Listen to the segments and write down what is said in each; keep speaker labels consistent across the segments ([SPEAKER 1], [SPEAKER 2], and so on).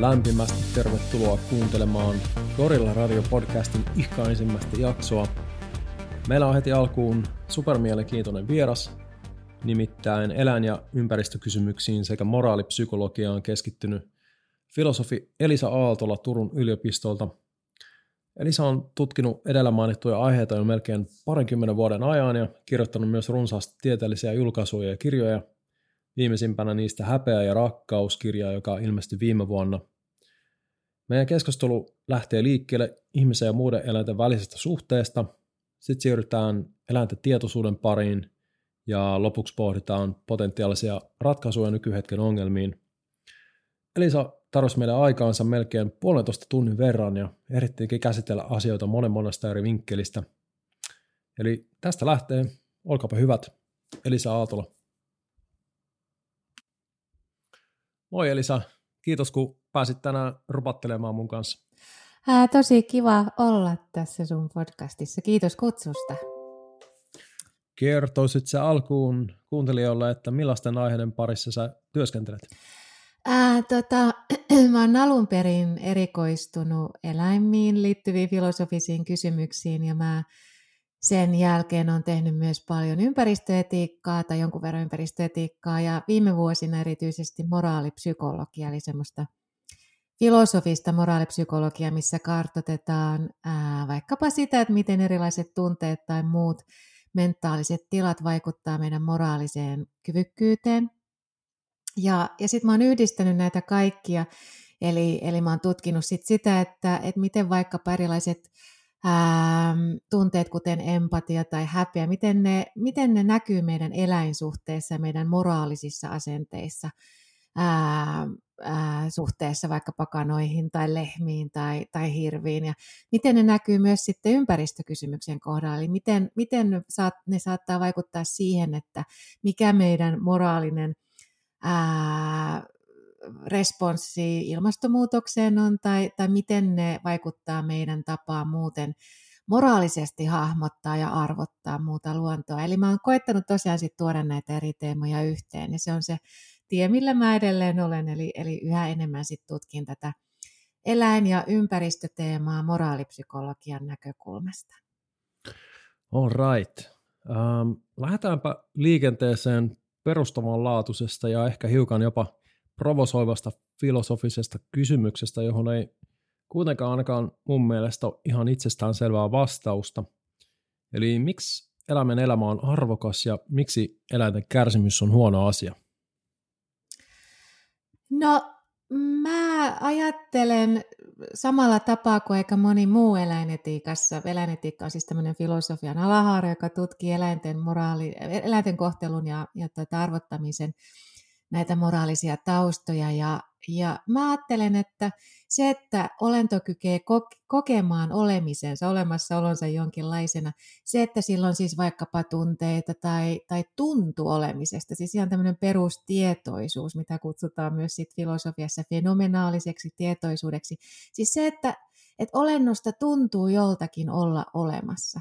[SPEAKER 1] Lämpimästi tervetuloa kuuntelemaan Gorilla Radio podcastin ihan ensimmäistä jaksoa. Meillä on heti alkuun supermielenkiintoinen vieras, nimittäin eläin- ja ympäristökysymyksiin sekä moraalipsykologiaan keskittynyt filosofi Elisa Aaltola Turun yliopistolta. Elisa on tutkinut edellä mainittuja aiheita jo melkein parinkymmenen vuoden ajan ja kirjoittanut myös runsaasti tieteellisiä julkaisuja ja kirjoja. Viimeisimpänä niistä Häpeä ja rakkauskirja, joka ilmestyi viime vuonna. Meidän keskustelu lähtee liikkeelle ihmisen ja muiden eläinten välisestä suhteesta. Sitten siirrytään eläinten tietoisuuden pariin ja lopuksi pohditaan potentiaalisia ratkaisuja nykyhetken ongelmiin. Elisa tarvitsi meille aikaansa melkein puolentoista tunnin verran ja ehdittiinkin käsitellä asioita monen monesta eri vinkkelistä. Eli tästä lähtee, olkaapa hyvät, Elisa Aaltola. Moi Elisa, kiitos kun pääsit tänään rupattelemaan mun kanssa.
[SPEAKER 2] Ää, tosi kiva olla tässä sun podcastissa. Kiitos kutsusta.
[SPEAKER 1] Kertoisit sä alkuun kuuntelijoille, että millaisten aiheiden parissa sä työskentelet?
[SPEAKER 2] Ää, tota, mä oon alun perin erikoistunut eläimiin liittyviin filosofisiin kysymyksiin ja mä sen jälkeen on tehnyt myös paljon ympäristöetiikkaa tai jonkun verran ympäristöetiikkaa ja viime vuosina erityisesti moraalipsykologia, eli semmoista filosofista moraalipsykologiaa, missä kartoitetaan ää, vaikkapa sitä, että miten erilaiset tunteet tai muut mentaaliset tilat vaikuttaa meidän moraaliseen kyvykkyyteen. Ja, ja sitten mä oon yhdistänyt näitä kaikkia, eli, eli mä oon tutkinut sit sitä, että, että miten vaikkapa erilaiset ää, tunteet, kuten empatia tai häpeä, miten ne, miten ne näkyy meidän eläinsuhteissa ja meidän moraalisissa asenteissa ää, ää, suhteessa vaikka pakanoihin tai lehmiin tai, tai hirviin. Ja miten ne näkyy myös sitten ympäristökysymyksen kohdalla, eli miten, miten ne, saat, ne saattaa vaikuttaa siihen, että mikä meidän moraalinen ää, responssi ilmastonmuutokseen on tai, tai miten ne vaikuttaa meidän tapaan muuten moraalisesti hahmottaa ja arvottaa muuta luontoa. Eli mä oon koettanut tosiaan sit tuoda näitä eri teemoja yhteen ja se on se tie, millä mä edelleen olen, eli, eli yhä enemmän sit tutkin tätä eläin- ja ympäristöteemaa moraalipsykologian näkökulmasta.
[SPEAKER 1] All right. Um, lähdetäänpä liikenteeseen perustavanlaatuisesta ja ehkä hiukan jopa provosoivasta filosofisesta kysymyksestä, johon ei kuitenkaan ainakaan mun mielestä ole ihan itsestään selvää vastausta. Eli miksi eläimen elämä on arvokas ja miksi eläinten kärsimys on huono asia?
[SPEAKER 2] No mä ajattelen samalla tapaa kuin aika moni muu eläinetiikassa. Eläinetiikka on siis tämmöinen filosofian alahaara, joka tutkii eläinten, moraali, eläinten kohtelun ja, ja tuota arvottamisen näitä moraalisia taustoja. Ja, ja mä ajattelen, että se, että olento kykee kokemaan olemisensa, olemassaolonsa jonkinlaisena, se, että silloin siis vaikkapa tunteita tai, tai tuntu olemisesta, siis ihan tämmöinen perustietoisuus, mitä kutsutaan myös sit filosofiassa fenomenaaliseksi tietoisuudeksi, siis se, että, että olennosta tuntuu joltakin olla olemassa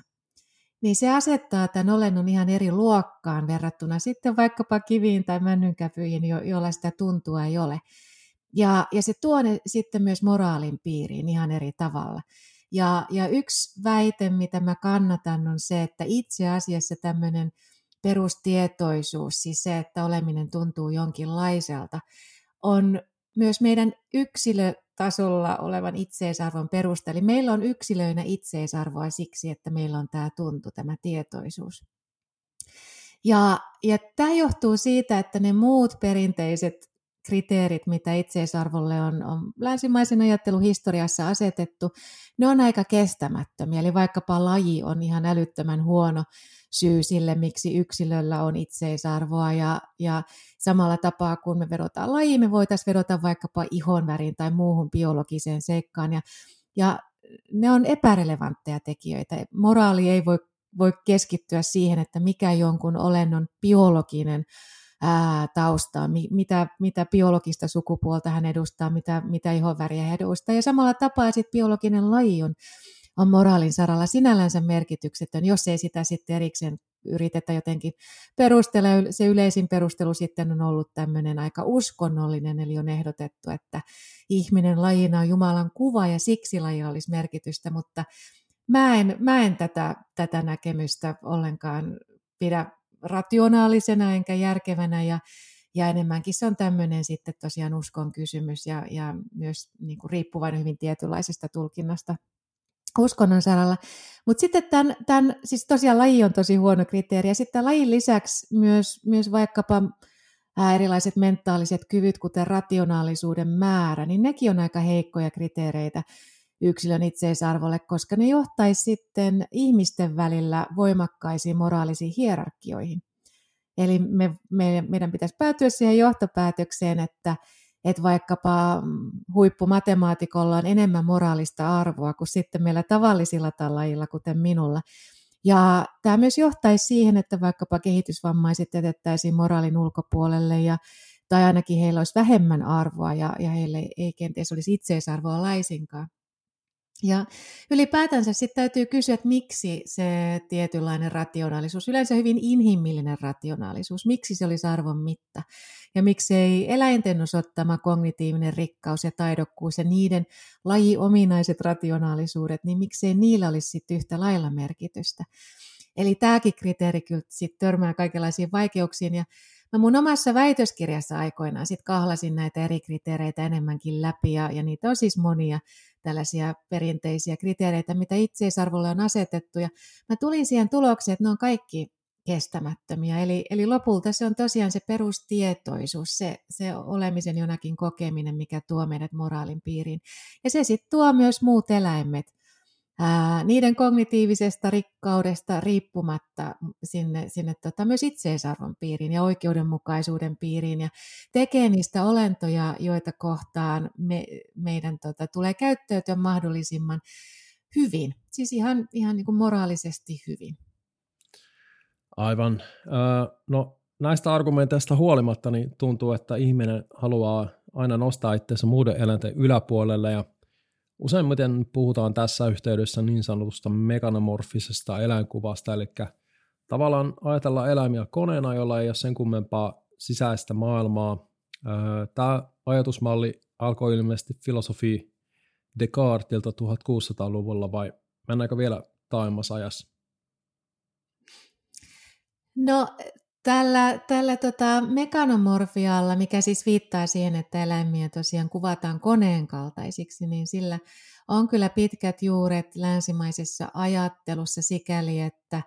[SPEAKER 2] niin se asettaa tämän olennon ihan eri luokkaan verrattuna sitten vaikkapa kiviin tai männynkäpyihin, jo, joilla sitä tuntua ei ole. Ja, ja se tuo ne sitten myös moraalin piiriin ihan eri tavalla. Ja, ja yksi väite, mitä mä kannatan, on se, että itse asiassa tämmöinen perustietoisuus, siis se, että oleminen tuntuu jonkinlaiselta, on myös meidän yksilötasolla olevan itseisarvon perusta. Eli meillä on yksilöinä itseisarvoa siksi, että meillä on tämä tuntu, tämä tietoisuus. Ja, ja tämä johtuu siitä, että ne muut perinteiset kriteerit, mitä itseisarvolle on, on länsimaisen ajatteluhistoriassa asetettu, ne on aika kestämättömiä. Eli vaikkapa laji on ihan älyttömän huono syy sille, miksi yksilöllä on itseisarvoa. Ja, ja samalla tapaa, kun me vedotaan lajiin, me voitaisiin vedota vaikkapa ihonvärin tai muuhun biologiseen seikkaan. Ja, ja ne on epärelevantteja tekijöitä. Moraali ei voi, voi keskittyä siihen, että mikä jonkun olennon biologinen ää, taustaa, mitä, mitä biologista sukupuolta hän edustaa, mitä, mitä ihonväriä hän edustaa. Ja samalla tapaa sitten biologinen laji on, on moraalin saralla sinällänsä merkityksetön, jos ei sitä sitten erikseen yritetä jotenkin perustella. Se yleisin perustelu sitten on ollut tämmöinen aika uskonnollinen, eli on ehdotettu, että ihminen lajina on Jumalan kuva ja siksi lajilla olisi merkitystä, mutta mä en, mä en tätä, tätä näkemystä ollenkaan pidä rationaalisena enkä järkevänä ja, ja enemmänkin se on tämmöinen sitten tosiaan uskon kysymys ja, ja myös niin kuin riippuvainen hyvin tietynlaisesta tulkinnasta uskonnon saralla. Mutta sitten tämän, tämän, siis tosiaan laji on tosi huono kriteeri ja sitten lajin lisäksi myös, myös vaikkapa erilaiset mentaaliset kyvyt, kuten rationaalisuuden määrä, niin nekin on aika heikkoja kriteereitä yksilön itseisarvolle, koska ne johtaisi sitten ihmisten välillä voimakkaisiin moraalisiin hierarkioihin. Eli me, me, meidän pitäisi päätyä siihen johtopäätökseen, että, että vaikkapa huippumatemaatikolla on enemmän moraalista arvoa kuin sitten meillä tavallisilla talajilla, kuten minulla. Ja tämä myös johtaisi siihen, että vaikkapa kehitysvammaiset jätettäisiin moraalin ulkopuolelle ja tai ainakin heillä olisi vähemmän arvoa ja, ja heille ei kenties olisi itseisarvoa laisinkaan. Ja ylipäätänsä sitten täytyy kysyä, että miksi se tietynlainen rationaalisuus, yleensä hyvin inhimillinen rationaalisuus, miksi se olisi arvon mitta? Ja miksei eläinten osoittama kognitiivinen rikkaus ja taidokkuus ja niiden lajiominaiset rationaalisuudet, niin miksei niillä olisi sitten yhtä lailla merkitystä? Eli tämäkin kriteeri kyllä sitten törmää kaikenlaisiin vaikeuksiin ja Mä mun omassa väitöskirjassa aikoinaan sitten kahlasin näitä eri kriteereitä enemmänkin läpi ja, ja niitä on siis monia tällaisia perinteisiä kriteereitä, mitä itseisarvolle on asetettu. Ja mä tulin siihen tulokseen, että ne on kaikki kestämättömiä. Eli, eli lopulta se on tosiaan se perustietoisuus, se, se olemisen jonakin kokeminen, mikä tuo meidät moraalin piiriin. Ja se sitten tuo myös muut eläimet ää, niiden kognitiivisesta rikkaudesta riippumatta sinne, sinne tota, myös itseisarvon piiriin ja oikeudenmukaisuuden piiriin ja tekee niistä olentoja, joita kohtaan me, meidän tota, tulee käyttäytyä mahdollisimman hyvin, siis ihan, ihan niin kuin moraalisesti hyvin.
[SPEAKER 1] Aivan. No näistä argumenteista huolimatta niin tuntuu, että ihminen haluaa aina nostaa itseensä muiden eläinten yläpuolelle ja Useimmiten puhutaan tässä yhteydessä niin sanotusta mekanomorfisesta eläinkuvasta, eli tavallaan ajatellaan eläimiä koneena, jolla ei ole sen kummempaa sisäistä maailmaa. Tämä ajatusmalli alkoi ilmeisesti filosofi Descartesilta 1600-luvulla vai mennäänkö vielä taimas ajassa?
[SPEAKER 2] No Tällä, tällä tota mekanomorfialla, mikä siis viittaa siihen, että eläimiä tosiaan kuvataan koneen kaltaisiksi, niin sillä on kyllä pitkät juuret länsimaisessa ajattelussa sikäli, että,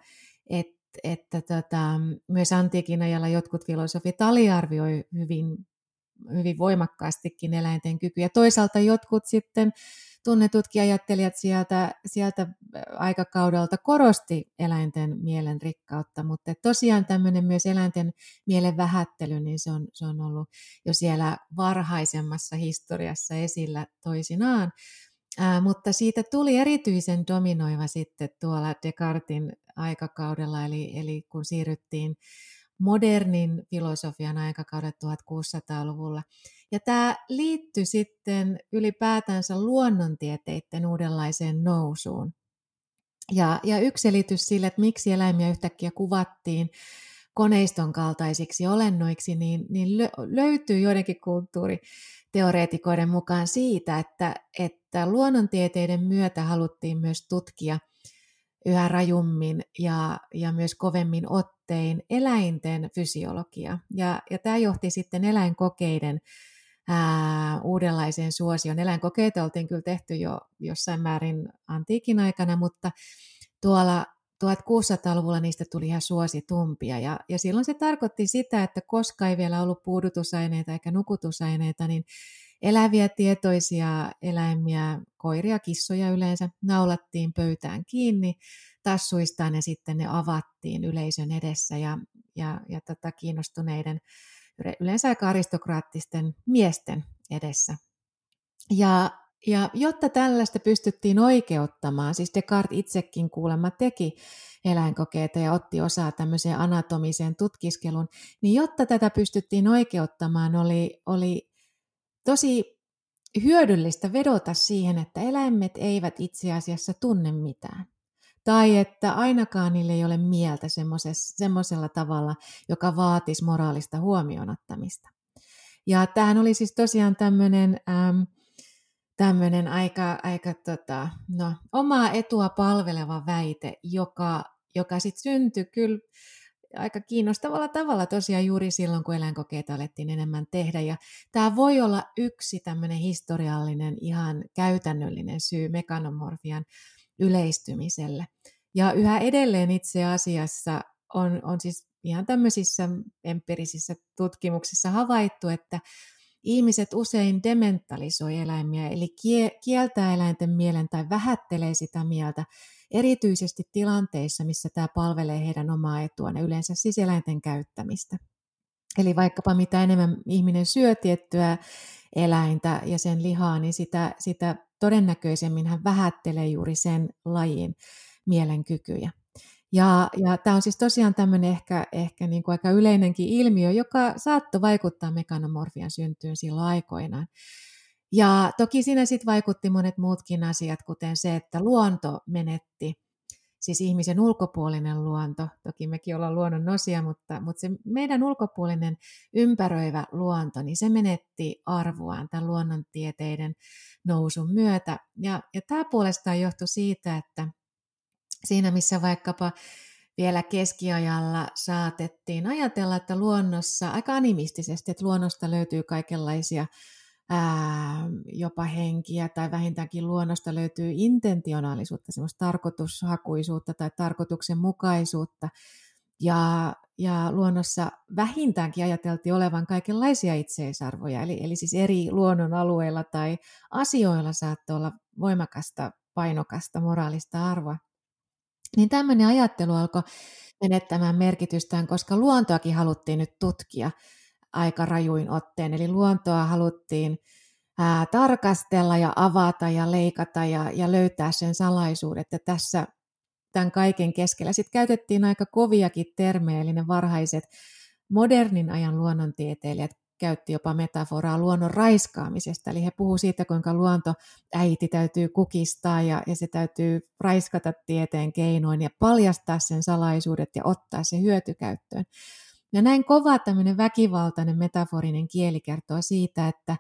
[SPEAKER 2] että, että tota, myös antiikin ajalla jotkut filosofit aliarvioi hyvin, hyvin voimakkaastikin eläinten kykyjä. Toisaalta jotkut sitten tunnetutkin ajattelijat sieltä, sieltä aikakaudelta korosti eläinten mielen rikkautta, mutta tosiaan tämmöinen myös eläinten mielen vähättely, niin se on, se on ollut jo siellä varhaisemmassa historiassa esillä toisinaan. Ää, mutta siitä tuli erityisen dominoiva sitten tuolla Descartin aikakaudella, eli, eli kun siirryttiin modernin filosofian aikakaudet 1600-luvulla. Ja tämä liittyi sitten ylipäätänsä luonnontieteiden uudenlaiseen nousuun. Ja, ja yksi selitys sille, että miksi eläimiä yhtäkkiä kuvattiin koneiston kaltaisiksi olennoiksi, niin, niin löytyy joidenkin kulttuuriteoreetikoiden mukaan siitä, että, että luonnontieteiden myötä haluttiin myös tutkia yhä rajummin ja, ja myös kovemmin ottein eläinten fysiologia. Ja, ja tämä johti sitten eläinkokeiden ää, uudenlaiseen suosioon. Eläinkokeita oltiin kyllä tehty jo jossain määrin antiikin aikana, mutta tuolla 1600-luvulla niistä tuli ihan suositumpia. Ja, ja silloin se tarkoitti sitä, että koska ei vielä ollut puudutusaineita eikä nukutusaineita, niin eläviä tietoisia eläimiä, koiria, kissoja yleensä, naulattiin pöytään kiinni tassuistaan ja sitten ne avattiin yleisön edessä ja, ja, ja tota kiinnostuneiden yleensä aika aristokraattisten miesten edessä. Ja, ja jotta tällaista pystyttiin oikeuttamaan, siis Descartes itsekin kuulemma teki eläinkokeita ja otti osaa tämmöiseen anatomiseen tutkiskeluun, niin jotta tätä pystyttiin oikeuttamaan, oli, oli tosi hyödyllistä vedota siihen, että eläimet eivät itse asiassa tunne mitään. Tai että ainakaan niille ei ole mieltä semmoisella tavalla, joka vaatisi moraalista huomionottamista. Ja tämähän oli siis tosiaan tämmöinen ähm, tämmöinen aika, aika tota, no, omaa etua palveleva väite, joka, joka sitten syntyi kyllä aika kiinnostavalla tavalla tosiaan juuri silloin, kun eläinkokeita alettiin enemmän tehdä. Ja tämä voi olla yksi tämmöinen historiallinen, ihan käytännöllinen syy mekanomorfian yleistymiselle. Ja yhä edelleen itse asiassa on, on siis ihan tämmöisissä empiirisissä tutkimuksissa havaittu, että ihmiset usein dementalisoi eläimiä, eli kieltää eläinten mielen tai vähättelee sitä mieltä, erityisesti tilanteissa, missä tämä palvelee heidän omaa etuaan, yleensä siis eläinten käyttämistä. Eli vaikkapa mitä enemmän ihminen syö tiettyä eläintä ja sen lihaa, niin sitä, sitä todennäköisemmin hän vähättelee juuri sen lajin mielenkykyjä. Ja, ja tämä on siis tosiaan tämmöinen ehkä, ehkä niin kuin aika yleinenkin ilmiö, joka saattoi vaikuttaa mekanomorfian syntyyn silloin aikoinaan. Ja toki siinä sitten vaikutti monet muutkin asiat, kuten se, että luonto menetti, siis ihmisen ulkopuolinen luonto, toki mekin ollaan luonnon osia, mutta, mutta se meidän ulkopuolinen ympäröivä luonto, niin se menetti arvoaan tämän luonnontieteiden nousun myötä. Ja, ja tämä puolestaan johtui siitä, että siinä missä vaikkapa vielä keskiajalla saatettiin ajatella, että luonnossa, aika animistisesti, että luonnosta löytyy kaikenlaisia ää, jopa henkiä tai vähintäänkin luonnosta löytyy intentionaalisuutta, semmoista tarkoitushakuisuutta tai tarkoituksenmukaisuutta. Ja, ja luonnossa vähintäänkin ajateltiin olevan kaikenlaisia itseisarvoja, eli, eli siis eri luonnon alueilla tai asioilla saattoi olla voimakasta, painokasta moraalista arvoa. Niin tämmöinen ajattelu alkoi menettämään merkitystään, koska luontoakin haluttiin nyt tutkia aika rajuin otteen. Eli luontoa haluttiin ää, tarkastella ja avata ja leikata ja, ja löytää sen salaisuudet. Ja tässä tämän kaiken keskellä sitten käytettiin aika koviakin termejä, eli ne varhaiset modernin ajan luonnontieteilijät käytti jopa metaforaa luonnon raiskaamisesta. Eli he puhuu siitä, kuinka luonto äiti täytyy kukistaa ja, ja se täytyy raiskata tieteen keinoin ja paljastaa sen salaisuudet ja ottaa se hyötykäyttöön. Ja näin kova tämmöinen väkivaltainen metaforinen kieli kertoo siitä, että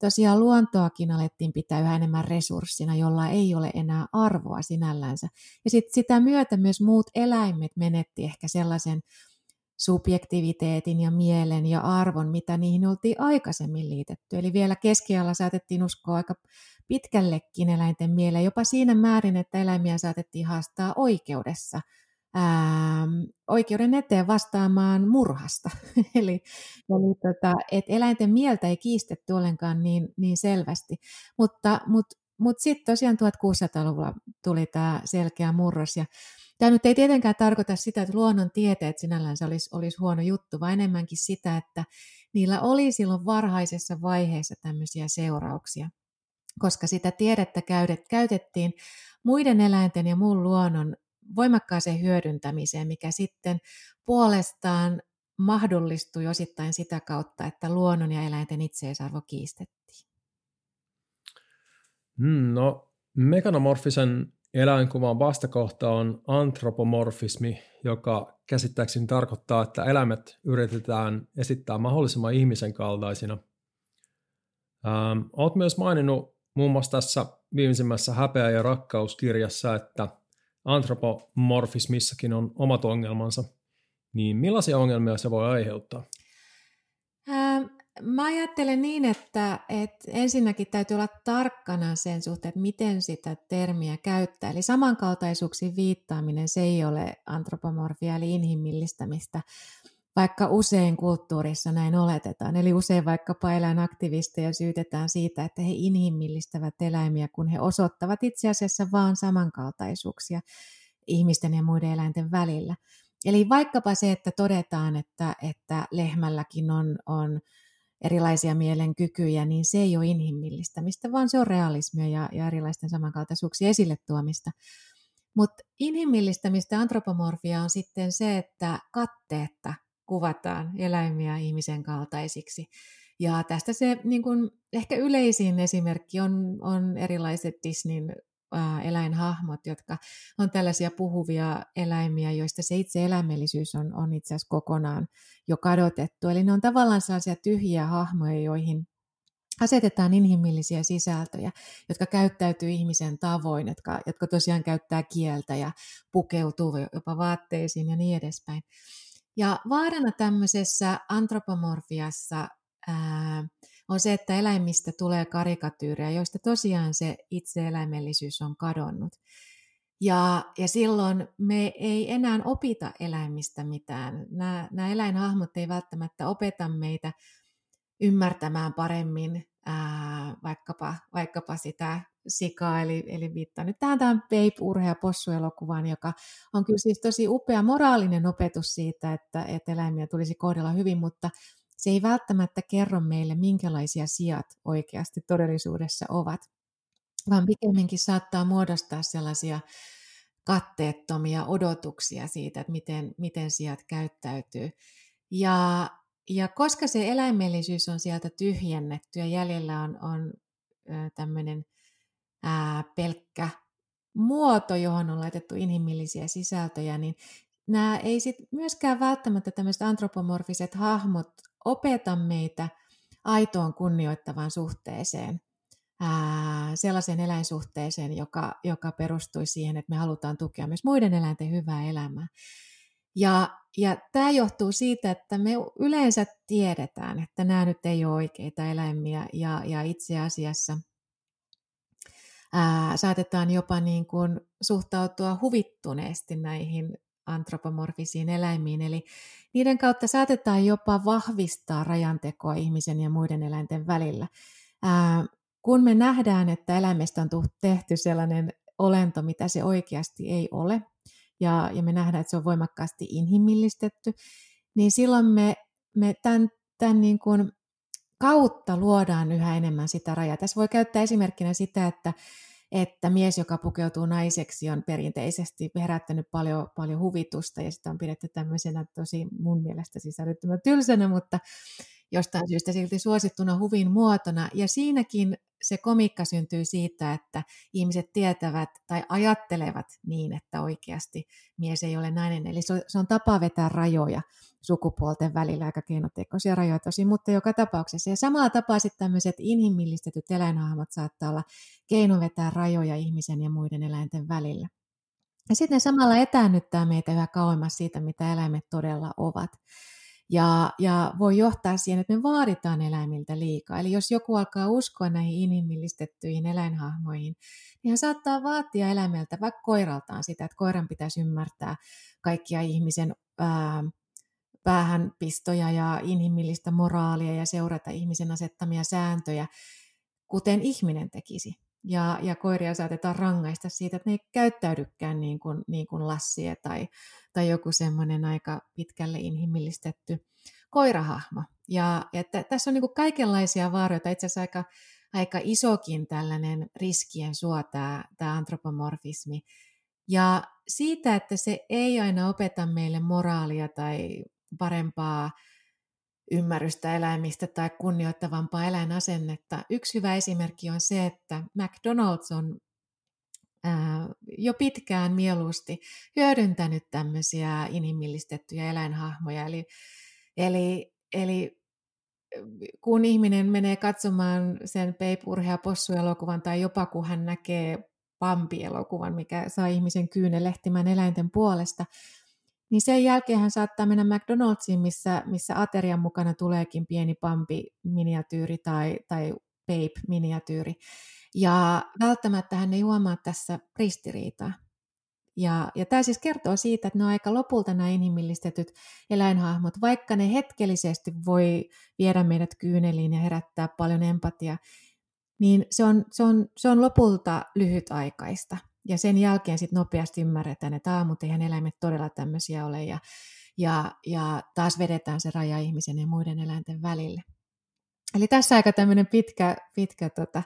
[SPEAKER 2] tosiaan luontoakin alettiin pitää yhä enemmän resurssina, jolla ei ole enää arvoa sinällänsä. Ja sit sitä myötä myös muut eläimet menetti ehkä sellaisen subjektiviteetin ja mielen ja arvon, mitä niihin oltiin aikaisemmin liitetty. Eli vielä keskialla saatettiin uskoa aika pitkällekin eläinten mieleen, jopa siinä määrin, että eläimiä saatettiin haastaa oikeudessa ää, oikeuden eteen vastaamaan murhasta. eli eli tota, et eläinten mieltä ei kiistetty ollenkaan niin, niin selvästi. Mutta, mutta, mutta sitten tosiaan 1600-luvulla tuli tämä selkeä murros ja Tämä nyt ei tietenkään tarkoita sitä, että luonnontieteet sinällään se olisi, olisi huono juttu, vaan enemmänkin sitä, että niillä oli silloin varhaisessa vaiheessa tämmöisiä seurauksia, koska sitä tiedettä käytettiin muiden eläinten ja muun luonnon voimakkaaseen hyödyntämiseen, mikä sitten puolestaan mahdollistui osittain sitä kautta, että luonnon ja eläinten itseisarvo kiistettiin.
[SPEAKER 1] Hmm, no, mekanomorfisen Eläinkuvan vastakohta on antropomorfismi, joka käsittääkseni tarkoittaa, että eläimet yritetään esittää mahdollisimman ihmisen kaltaisina. Ähm, olet myös maininnut muun muassa tässä viimeisimmässä Häpeä ja rakkauskirjassa, että antropomorfismissakin on omat ongelmansa. Niin millaisia ongelmia se voi aiheuttaa?
[SPEAKER 2] Mä ajattelen niin, että, että ensinnäkin täytyy olla tarkkana sen suhteen, että miten sitä termiä käyttää. Eli samankaltaisuuksiin viittaaminen, se ei ole antropomorfia eli inhimillistämistä, vaikka usein kulttuurissa näin oletetaan. Eli usein vaikkapa eläinaktivisteja syytetään siitä, että he inhimillistävät eläimiä, kun he osoittavat itse asiassa vain samankaltaisuuksia ihmisten ja muiden eläinten välillä. Eli vaikkapa se, että todetaan, että, että lehmälläkin on, on erilaisia mielenkykyjä, niin se ei ole inhimillistämistä, vaan se on realismia ja, ja erilaisten samankaltaisuuksien esille tuomista. Mutta inhimillistämistä antropomorfia on sitten se, että katteetta kuvataan eläimiä ihmisen kaltaisiksi. Ja tästä se niin kun, ehkä yleisin esimerkki on, on erilaiset Disneyn eläinhahmot, jotka on tällaisia puhuvia eläimiä, joista se itse eläimellisyys on, on itse asiassa kokonaan jo kadotettu. Eli ne on tavallaan sellaisia tyhjiä hahmoja, joihin asetetaan inhimillisiä sisältöjä, jotka käyttäytyy ihmisen tavoin, jotka, jotka tosiaan käyttää kieltä ja pukeutuu jopa vaatteisiin ja niin edespäin. Ja vaarana tämmöisessä antropomorfiassa ää, on se, että eläimistä tulee karikatyyrejä, joista tosiaan se itse eläimellisyys on kadonnut. Ja, ja silloin me ei enää opita eläimistä mitään. Nämä, nämä eläinhahmot ei välttämättä opeta meitä ymmärtämään paremmin ää, vaikkapa, vaikkapa sitä sikaa, eli, eli viittaan nyt tähän, tähän Babe Urhea Possu-elokuvaan, joka on kyllä siis tosi upea moraalinen opetus siitä, että, että eläimiä tulisi kohdella hyvin, mutta se ei välttämättä kerro meille, minkälaisia sijat oikeasti todellisuudessa ovat, vaan pikemminkin saattaa muodostaa sellaisia katteettomia odotuksia siitä, että miten, miten sijat käyttäytyy. Ja, ja koska se eläimellisyys on sieltä tyhjennetty ja jäljellä on, on tämmöinen pelkkä muoto, johon on laitettu inhimillisiä sisältöjä, niin nämä ei sit myöskään välttämättä tämmöiset antropomorfiset hahmot opeta meitä aitoon kunnioittavaan suhteeseen, ää, sellaiseen eläinsuhteeseen, joka, joka perustui siihen, että me halutaan tukea myös muiden eläinten hyvää elämää. Ja, ja tämä johtuu siitä, että me yleensä tiedetään, että nämä nyt ei ole oikeita eläimiä ja, ja itse asiassa ää, saatetaan jopa niin kuin suhtautua huvittuneesti näihin antropomorfisiin eläimiin. Eli niiden kautta saatetaan jopa vahvistaa rajantekoa ihmisen ja muiden eläinten välillä. Ää, kun me nähdään, että eläimestä on tehty sellainen olento, mitä se oikeasti ei ole, ja, ja me nähdään, että se on voimakkaasti inhimillistetty, niin silloin me, me tämän, tämän niin kuin kautta luodaan yhä enemmän sitä rajaa. Tässä voi käyttää esimerkkinä sitä, että että mies, joka pukeutuu naiseksi, on perinteisesti herättänyt paljon, paljon huvitusta ja sitä on pidetty tämmöisenä tosi mun mielestä sisällyttämään tylsänä, mutta jostain syystä silti suosittuna huvin muotona. Ja siinäkin se komikka syntyy siitä, että ihmiset tietävät tai ajattelevat niin, että oikeasti mies ei ole nainen. Eli se on tapa vetää rajoja sukupuolten välillä, aika keinotekoisia rajoja tosi, mutta joka tapauksessa. Ja samalla tapaa sitten tämmöiset inhimillistetyt eläinhahmot saattaa olla keino vetää rajoja ihmisen ja muiden eläinten välillä. Ja sitten samalla etäännyttää meitä yhä kauemmas siitä, mitä eläimet todella ovat. Ja, ja voi johtaa siihen, että me vaaditaan eläimiltä liikaa. Eli jos joku alkaa uskoa näihin inhimillistettyihin eläinhahmoihin, niin hän saattaa vaatia eläimeltä, vaikka koiraltaan sitä, että koiran pitäisi ymmärtää kaikkia ihmisen ää, päähänpistoja ja inhimillistä moraalia ja seurata ihmisen asettamia sääntöjä, kuten ihminen tekisi. Ja, ja koiria saatetaan rangaista siitä, että ne ei käyttäydykään niin kuin, niin kuin lassie tai, tai joku semmoinen aika pitkälle inhimillistetty koirahahmo. Ja, ja t- tässä on niin kuin kaikenlaisia vaaroja, itse asiassa aika, aika isokin tällainen riskien suo tämä, tämä antropomorfismi. Ja siitä, että se ei aina opeta meille moraalia tai parempaa ymmärrystä eläimistä tai kunnioittavampaa eläinasennetta. Yksi hyvä esimerkki on se, että McDonald's on jo pitkään mieluusti hyödyntänyt tämmöisiä inhimillistettyjä eläinhahmoja. Eli, eli, eli kun ihminen menee katsomaan sen Babe Urhea Possu-elokuvan tai jopa kun hän näkee Pampi-elokuvan, mikä saa ihmisen kyynelehtimään eläinten puolesta, niin sen jälkeen hän saattaa mennä McDonald'siin, missä, missä aterian mukana tuleekin pieni Pampi-miniatyyri tai, tai Babe-miniatyyri. Ja välttämättä hän ei huomaa tässä ristiriitaa. Ja, ja tämä siis kertoo siitä, että ne on aika lopulta nämä inhimillistetyt eläinhahmot, vaikka ne hetkellisesti voi viedä meidät kyyneliin ja herättää paljon empatiaa, niin se on, se on, se on lopulta lyhytaikaista. Ja sen jälkeen sitten nopeasti ymmärretään, että aa, mutta eihän eläimet todella tämmöisiä ole, ja, ja, ja taas vedetään se raja ihmisen ja muiden eläinten välille. Eli tässä aika tämmöinen pitkä, pitkä tota,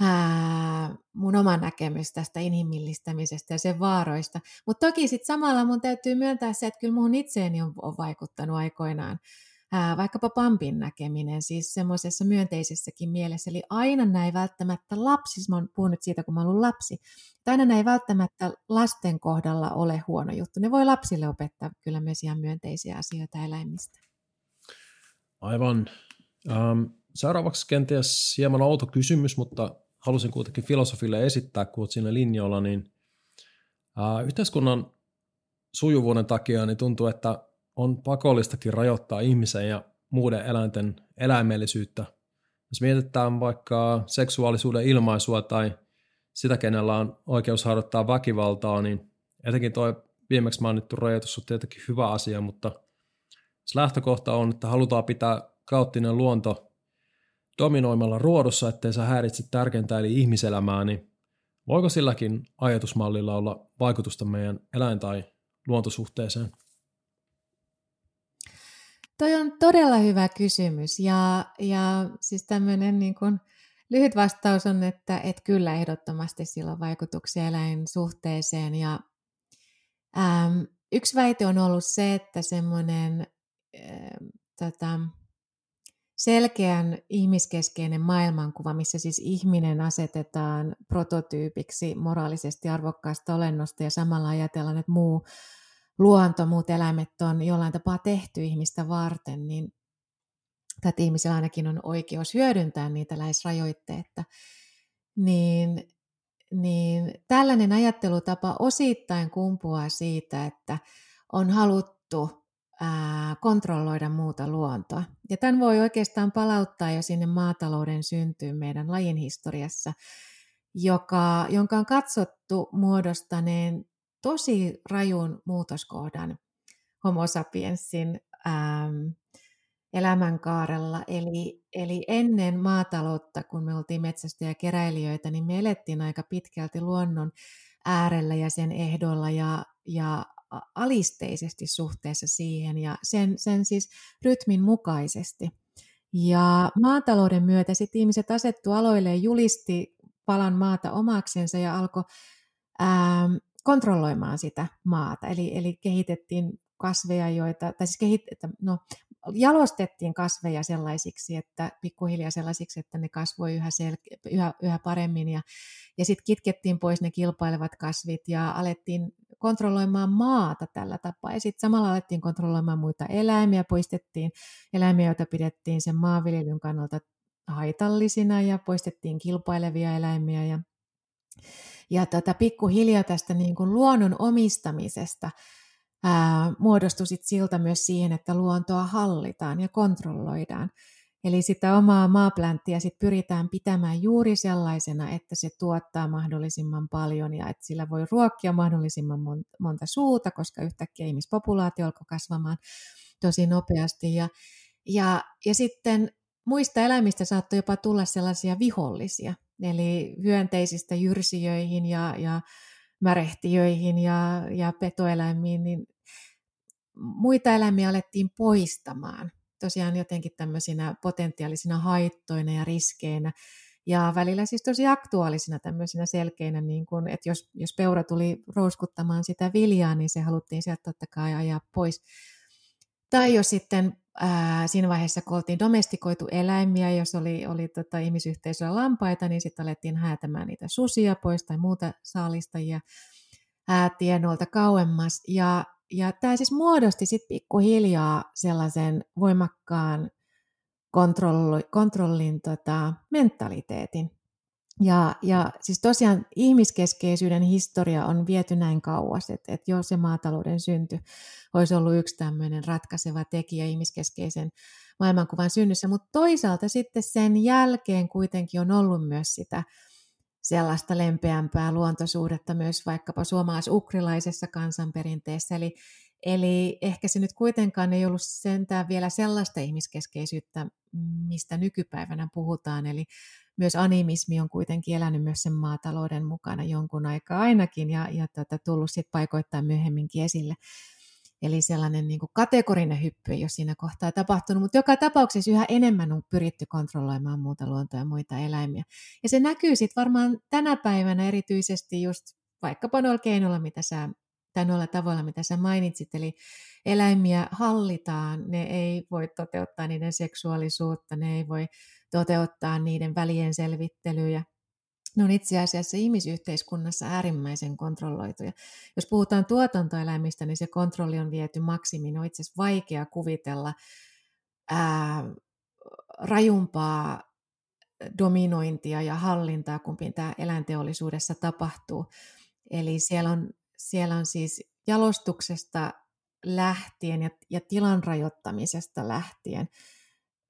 [SPEAKER 2] ää, mun oma näkemys tästä inhimillistämisestä ja sen vaaroista. Mutta toki sitten samalla mun täytyy myöntää se, että kyllä muun itseeni on, on vaikuttanut aikoinaan vaikkapa pampin näkeminen, siis semmoisessa myönteisessäkin mielessä. Eli aina näin välttämättä lapsi, siis mä oon puhunut siitä, kun mä oon lapsi, aina näin välttämättä lasten kohdalla ole huono juttu. Ne voi lapsille opettaa kyllä myös ihan myönteisiä asioita eläimistä.
[SPEAKER 1] Aivan. Ähm, seuraavaksi kenties hieman outo kysymys, mutta halusin kuitenkin filosofille esittää, kun olet siinä linjoilla, niin äh, yhteiskunnan sujuvuuden takia niin tuntuu, että on pakollistakin rajoittaa ihmisen ja muiden eläinten eläimellisyyttä. Jos mietitään vaikka seksuaalisuuden ilmaisua tai sitä, kenellä on oikeus harjoittaa väkivaltaa, niin etenkin tuo viimeksi mainittu rajoitus on tietenkin hyvä asia, mutta jos lähtökohta on, että halutaan pitää kauttinen luonto dominoimalla ruodossa, ettei saa häiritse tärkeintä eli ihmiselämää, niin voiko silläkin ajatusmallilla olla vaikutusta meidän eläin- tai luontosuhteeseen?
[SPEAKER 2] Toi on todella hyvä kysymys ja, ja siis tämmöinen niin kuin lyhyt vastaus on, että, että kyllä ehdottomasti sillä on vaikutuksia eläinsuhteeseen ja äm, yksi väite on ollut se, että semmoinen äm, tota, selkeän ihmiskeskeinen maailmankuva, missä siis ihminen asetetaan prototyypiksi moraalisesti arvokkaasta olennosta ja samalla ajatellaan, että muu luonto, muut eläimet on jollain tapaa tehty ihmistä varten, niin että ihmisellä ainakin on oikeus hyödyntää niitä lähes rajoitteetta, niin, niin tällainen ajattelutapa osittain kumpuaa siitä, että on haluttu ää, kontrolloida muuta luontoa. Ja tämän voi oikeastaan palauttaa jo sinne maatalouden syntyyn meidän lajin historiassa, joka, jonka on katsottu muodostaneen tosi rajun muutoskohdan homo sapiensin ähm, elämänkaarella. Eli, eli ennen maataloutta, kun me oltiin metsästä ja keräilijöitä, niin me elettiin aika pitkälti luonnon äärellä ja sen ehdolla ja, ja alisteisesti suhteessa siihen ja sen, sen siis rytmin mukaisesti. Ja maatalouden myötä sitten ihmiset asettu aloille ja julisti palan maata omaksensa ja alkoi ähm, kontrolloimaan sitä maata. Eli, eli kehitettiin kasveja, joita, tai siis kehit, no, jalostettiin kasveja sellaisiksi, että pikkuhiljaa sellaisiksi, että ne kasvoi yhä, sel- yhä, yhä paremmin ja, ja sitten kitkettiin pois ne kilpailevat kasvit ja alettiin kontrolloimaan maata tällä tapaa. Ja sitten samalla alettiin kontrolloimaan muita eläimiä, poistettiin eläimiä, joita pidettiin sen maanviljelyn kannalta haitallisina ja poistettiin kilpailevia eläimiä ja ja tota, pikkuhiljaa tästä niin kuin luonnon omistamisesta ää, muodostui sit myös siihen, että luontoa hallitaan ja kontrolloidaan. Eli sitä omaa maaplänttiä sit pyritään pitämään juuri sellaisena, että se tuottaa mahdollisimman paljon ja että sillä voi ruokkia mahdollisimman monta suuta, koska yhtäkkiä ihmispopulaatio alkoi kasvamaan tosi nopeasti. Ja, ja, ja sitten muista eläimistä saattoi jopa tulla sellaisia vihollisia, eli hyönteisistä jyrsijöihin ja, ja märehtiöihin ja, ja petoeläimiin, niin muita eläimiä alettiin poistamaan tosiaan jotenkin tämmöisinä potentiaalisina haittoina ja riskeinä. Ja välillä siis tosi aktuaalisina tämmöisinä selkeinä, niin kun, että jos, jos peura tuli rouskuttamaan sitä viljaa, niin se haluttiin sieltä totta kai ajaa pois. Tai jos sitten ää, siinä vaiheessa, kun oltiin domestikoitu eläimiä, jos oli, oli tota, ihmisyhteisöllä lampaita, niin sitten alettiin häätämään niitä susia pois tai muuta saalistajia tienolta kauemmas. Ja, ja tämä siis muodosti sitten pikkuhiljaa sellaisen voimakkaan kontrolli, kontrollin tota, mentaliteetin. Ja, ja siis tosiaan ihmiskeskeisyyden historia on viety näin kauas, että, että jo se maatalouden synty olisi ollut yksi tämmöinen ratkaiseva tekijä ihmiskeskeisen maailmankuvan synnyssä, mutta toisaalta sitten sen jälkeen kuitenkin on ollut myös sitä sellaista lempeämpää luontosuhdetta myös vaikkapa suomalais-ukrilaisessa kansanperinteessä, eli Eli ehkä se nyt kuitenkaan ei ollut sentään vielä sellaista ihmiskeskeisyyttä, mistä nykypäivänä puhutaan. Eli myös animismi on kuitenkin elänyt myös sen maatalouden mukana jonkun aikaa ainakin ja, ja tota, tullut sitten paikoittain myöhemminkin esille. Eli sellainen niin kuin kategorinen hyppy ei ole siinä kohtaa tapahtunut, mutta joka tapauksessa yhä enemmän on pyritty kontrolloimaan muuta luontoa ja muita eläimiä. Ja se näkyy sitten varmaan tänä päivänä erityisesti just vaikkapa noilla keinoilla, mitä sä tai noilla tavoilla, mitä sä mainitsit, eli eläimiä hallitaan, ne ei voi toteuttaa niiden seksuaalisuutta, ne ei voi toteuttaa niiden välien selvittelyjä, ne on itse asiassa ihmisyhteiskunnassa äärimmäisen kontrolloituja. Jos puhutaan tuotantoeläimistä, niin se kontrolli on viety maksimiin. On itse asiassa vaikea kuvitella ää, rajumpaa dominointia ja hallintaa, kun tämä eläinteollisuudessa tapahtuu. Eli siellä on, siellä on siis jalostuksesta lähtien ja, ja tilan rajoittamisesta lähtien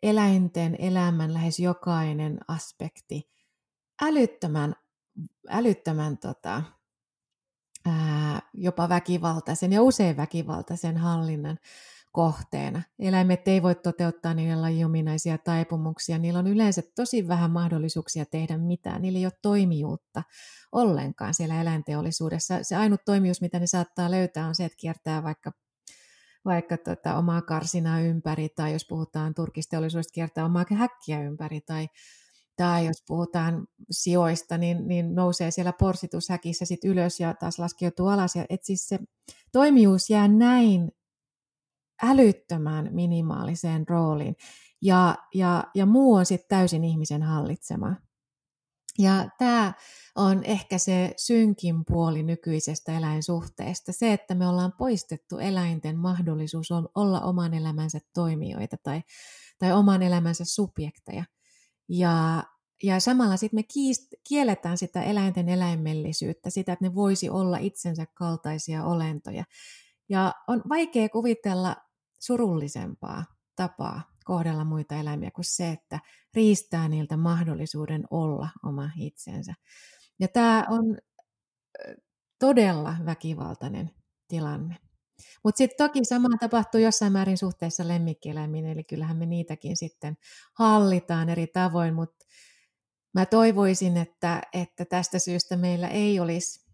[SPEAKER 2] eläinten elämän lähes jokainen aspekti älyttömän, älyttömän tota, ää, jopa väkivaltaisen ja usein väkivaltaisen hallinnan kohteena. Eläimet ei voi toteuttaa niiden lajiominaisia taipumuksia. Niillä on yleensä tosi vähän mahdollisuuksia tehdä mitään. Niillä ei ole toimijuutta ollenkaan siellä eläinteollisuudessa. Se ainut toimijuus, mitä ne saattaa löytää, on se, että kiertää vaikka vaikka tota, omaa karsinaa ympäri, tai jos puhutaan turkisteollisuudesta, kiertää omaa häkkiä ympäri, tai, tai jos puhutaan sijoista, niin, niin nousee siellä porsitushäkissä sit ylös ja taas laskeutuu alas. Ja, et siis se toimijuus jää näin älyttömän minimaaliseen rooliin. Ja, ja, ja muu on sitten täysin ihmisen hallitsema. Ja tämä on ehkä se synkin puoli nykyisestä eläinsuhteesta. Se, että me ollaan poistettu eläinten mahdollisuus olla oman elämänsä toimijoita tai, tai oman elämänsä subjekteja. Ja, ja samalla sitten me kiist, kielletään sitä eläinten eläimellisyyttä, sitä, että ne voisi olla itsensä kaltaisia olentoja. Ja on vaikea kuvitella surullisempaa tapaa kohdella muita eläimiä kuin se, että riistää niiltä mahdollisuuden olla oma itsensä. Ja tämä on todella väkivaltainen tilanne. Mutta sitten toki sama tapahtuu jossain määrin suhteessa lemmikkieläimiin, eli kyllähän me niitäkin sitten hallitaan eri tavoin, mutta mä toivoisin, että, että tästä syystä meillä ei olisi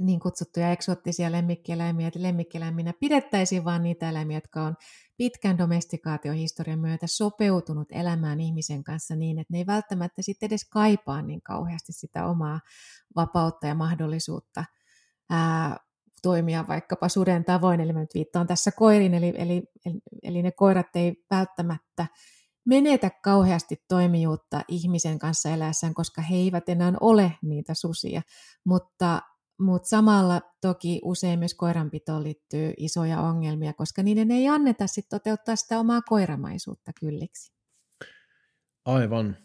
[SPEAKER 2] niin kutsuttuja eksoottisia lemmikkieläimiä, että lemmikkieläiminä pidettäisiin vain niitä eläimiä, jotka on pitkän domestikaatiohistorian myötä sopeutunut elämään ihmisen kanssa niin, että ne ei välttämättä sitten edes kaipaa niin kauheasti sitä omaa vapautta ja mahdollisuutta ää, toimia vaikkapa suden tavoin, eli mä nyt viittaan tässä koiriin, eli, eli, eli ne koirat ei välttämättä menetä kauheasti toimijuutta ihmisen kanssa eläessään, koska he eivät enää ole niitä susia, mutta mutta samalla toki usein myös koiranpitoon liittyy isoja ongelmia, koska niiden ei anneta sit toteuttaa sitä omaa koiramaisuutta kylliksi.
[SPEAKER 1] Aivan.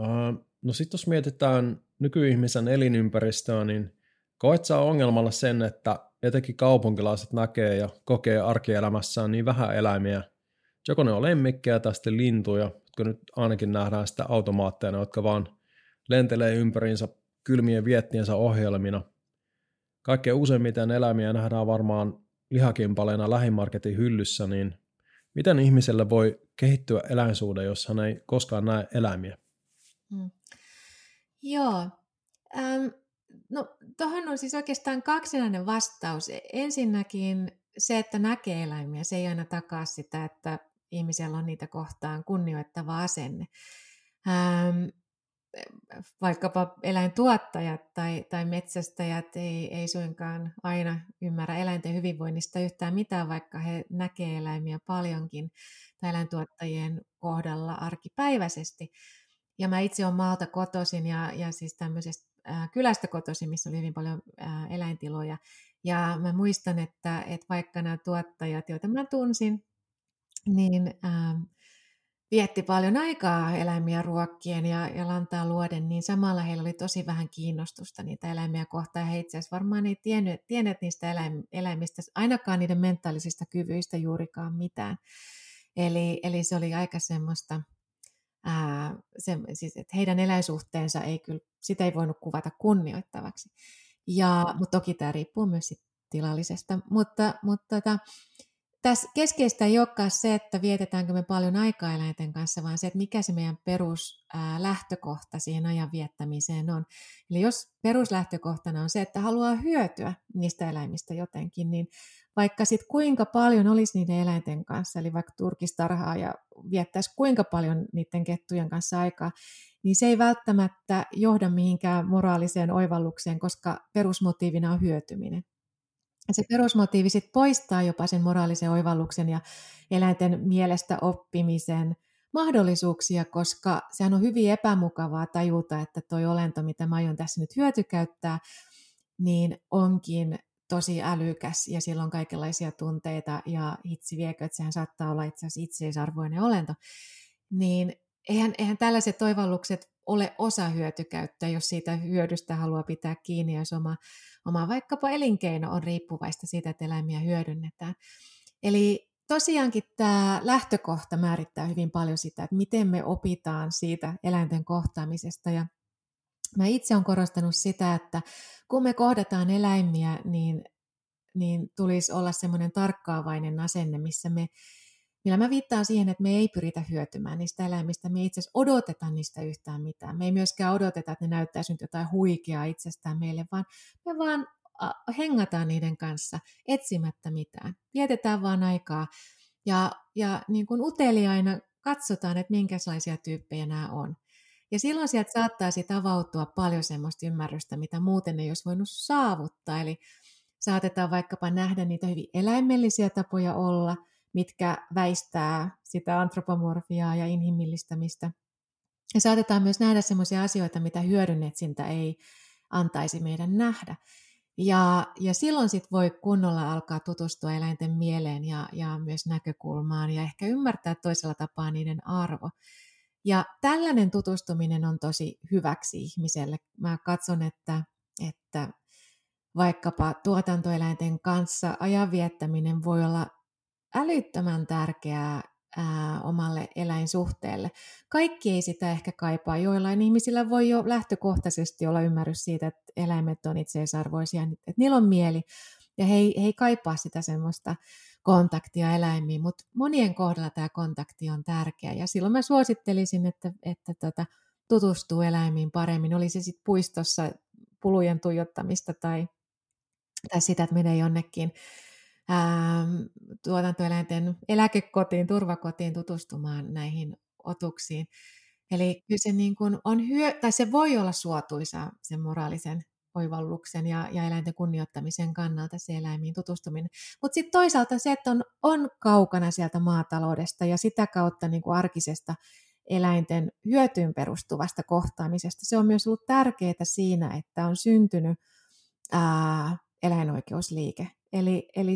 [SPEAKER 1] Uh, no sitten jos mietitään nykyihmisen elinympäristöä, niin koet sä ongelmalla sen, että etenkin kaupunkilaiset näkee ja kokee arkielämässään niin vähän eläimiä, joko ne on lemmikkejä tai sitten lintuja, jotka nyt ainakin nähdään sitä automaatteina, jotka vaan lentelee ympäriinsä kylmien viettiensä ohjelmina – kaikkein useimmiten eläimiä nähdään varmaan lihakimpaleina lähimarketin hyllyssä, niin miten ihmiselle voi kehittyä eläinsuuden, jos hän ei koskaan näe eläimiä? Hmm.
[SPEAKER 2] Joo. Ähm, no tuohon on siis oikeastaan kaksinainen vastaus. Ensinnäkin se, että näkee eläimiä, se ei aina takaa sitä, että ihmisellä on niitä kohtaan kunnioittava asenne. Ähm, vaikkapa eläintuottajat tai, tai metsästäjät ei, ei suinkaan aina ymmärrä eläinten hyvinvoinnista yhtään mitään, vaikka he näkee eläimiä paljonkin tai eläintuottajien kohdalla arkipäiväisesti. Ja mä itse olen maalta kotoisin ja, ja siis tämmöisestä äh, kylästä kotoisin, missä oli hyvin paljon äh, eläintiloja. Ja mä muistan, että, että vaikka nämä tuottajat, joita mä tunsin, niin äh, vietti paljon aikaa eläimiä ruokkien ja, ja lantaa luoden, niin samalla heillä oli tosi vähän kiinnostusta niitä eläimiä kohtaan. He itse asiassa varmaan ei tiennyt, tienneet niistä eläim, eläimistä, ainakaan niiden mentaalisista kyvyistä juurikaan mitään. Eli, eli se oli aika semmoista, ää, se, siis, että heidän eläinsuhteensa ei kyllä, sitä ei voinut kuvata kunnioittavaksi. Ja, mutta toki tämä riippuu myös tilallisesta. Mutta, mutta tota, tässä keskeistä ei olekaan se, että vietetäänkö me paljon aikaa eläinten kanssa, vaan se, että mikä se meidän peruslähtökohta siihen ajan viettämiseen on. Eli jos peruslähtökohtana on se, että haluaa hyötyä niistä eläimistä jotenkin, niin vaikka sitten kuinka paljon olisi niiden eläinten kanssa, eli vaikka turkistarhaa ja viettäisi kuinka paljon niiden kettujen kanssa aikaa, niin se ei välttämättä johda mihinkään moraaliseen oivallukseen, koska perusmotiivina on hyötyminen. Se perusmotiivi sit poistaa jopa sen moraalisen oivalluksen ja eläinten mielestä oppimisen mahdollisuuksia, koska sehän on hyvin epämukavaa tajuta, että toi olento, mitä mä aion tässä nyt hyötykäyttää, niin onkin tosi älykäs ja sillä on kaikenlaisia tunteita ja hitsi viekö, että sehän saattaa olla itse asiassa itseisarvoinen olento. Niin eihän, eihän tällaiset toivallukset ole osa hyötykäyttöä, jos siitä hyödystä haluaa pitää kiinni, jos oma, oma vaikkapa elinkeino on riippuvaista siitä, että eläimiä hyödynnetään. Eli tosiaankin tämä lähtökohta määrittää hyvin paljon sitä, että miten me opitaan siitä eläinten kohtaamisesta. Ja mä itse olen korostanut sitä, että kun me kohdataan eläimiä, niin, niin tulisi olla semmoinen tarkkaavainen asenne, missä me Millä mä viittaan siihen, että me ei pyritä hyötymään niistä eläimistä, me ei itse asiassa odoteta niistä yhtään mitään. Me ei myöskään odoteta, että ne näyttäisi nyt jotain huikeaa itsestään meille, vaan me vaan hengataan niiden kanssa etsimättä mitään. Vietetään vaan aikaa ja, ja niin kuin uteliaina katsotaan, että minkälaisia tyyppejä nämä on. Ja silloin sieltä saattaa sitten avautua paljon semmoista ymmärrystä, mitä muuten ei olisi voinut saavuttaa. Eli saatetaan vaikkapa nähdä niitä hyvin eläimellisiä tapoja olla, mitkä väistää sitä antropomorfiaa ja inhimillistämistä. Ja saatetaan myös nähdä semmoisia asioita, mitä hyödynnetsintä ei antaisi meidän nähdä. Ja, ja silloin sitten voi kunnolla alkaa tutustua eläinten mieleen ja, ja myös näkökulmaan ja ehkä ymmärtää toisella tapaa niiden arvo. Ja tällainen tutustuminen on tosi hyväksi ihmiselle. Mä katson, että, että vaikkapa tuotantoeläinten kanssa ajan viettäminen voi olla älyttömän tärkeää ää, omalle eläinsuhteelle. Kaikki ei sitä ehkä kaipaa. Joillain ihmisillä voi jo lähtökohtaisesti olla ymmärrys siitä, että eläimet on itseisarvoisia, että niillä on mieli ja he ei, he ei kaipaa sitä semmoista kontaktia eläimiin, mutta monien kohdalla tämä kontakti on tärkeä ja silloin mä suosittelisin, että, että tota, tutustuu eläimiin paremmin, oli se sitten puistossa pulujen tuijottamista tai, tai sitä, että menee jonnekin tuotantoeläinten eläkekotiin, turvakotiin tutustumaan näihin otuksiin. Eli kyllä se, niin kuin on hyö, tai se voi olla suotuisa sen moraalisen oivalluksen ja, ja eläinten kunnioittamisen kannalta se eläimiin tutustuminen. Mutta sitten toisaalta se, että on, on kaukana sieltä maataloudesta ja sitä kautta niin kuin arkisesta eläinten hyötyyn perustuvasta kohtaamisesta. Se on myös ollut tärkeää siinä, että on syntynyt ää, eläinoikeusliike. Eli, eli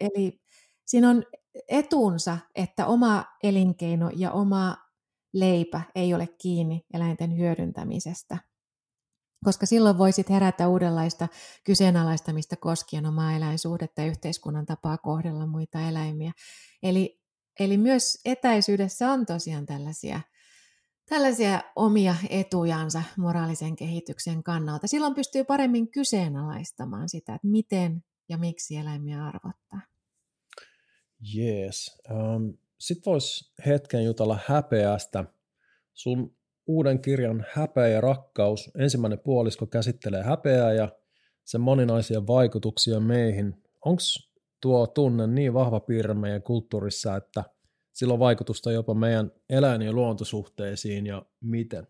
[SPEAKER 2] Eli siinä on etunsa, että oma elinkeino ja oma leipä ei ole kiinni eläinten hyödyntämisestä. Koska silloin voisit herätä uudenlaista kyseenalaistamista koskien omaa eläinsuhdetta ja yhteiskunnan tapaa kohdella muita eläimiä. Eli, eli myös etäisyydessä on tosiaan tällaisia, tällaisia omia etujansa moraalisen kehityksen kannalta. Silloin pystyy paremmin kyseenalaistamaan sitä, että miten ja miksi eläimiä arvottaa.
[SPEAKER 1] Jees. Um, Sitten voisi hetken jutella häpeästä. Sun uuden kirjan Häpeä ja rakkaus, ensimmäinen puolisko käsittelee häpeää ja sen moninaisia vaikutuksia meihin. Onko tuo tunne niin vahva piirre meidän kulttuurissa, että sillä on vaikutusta jopa meidän eläin- ja luontosuhteisiin ja miten?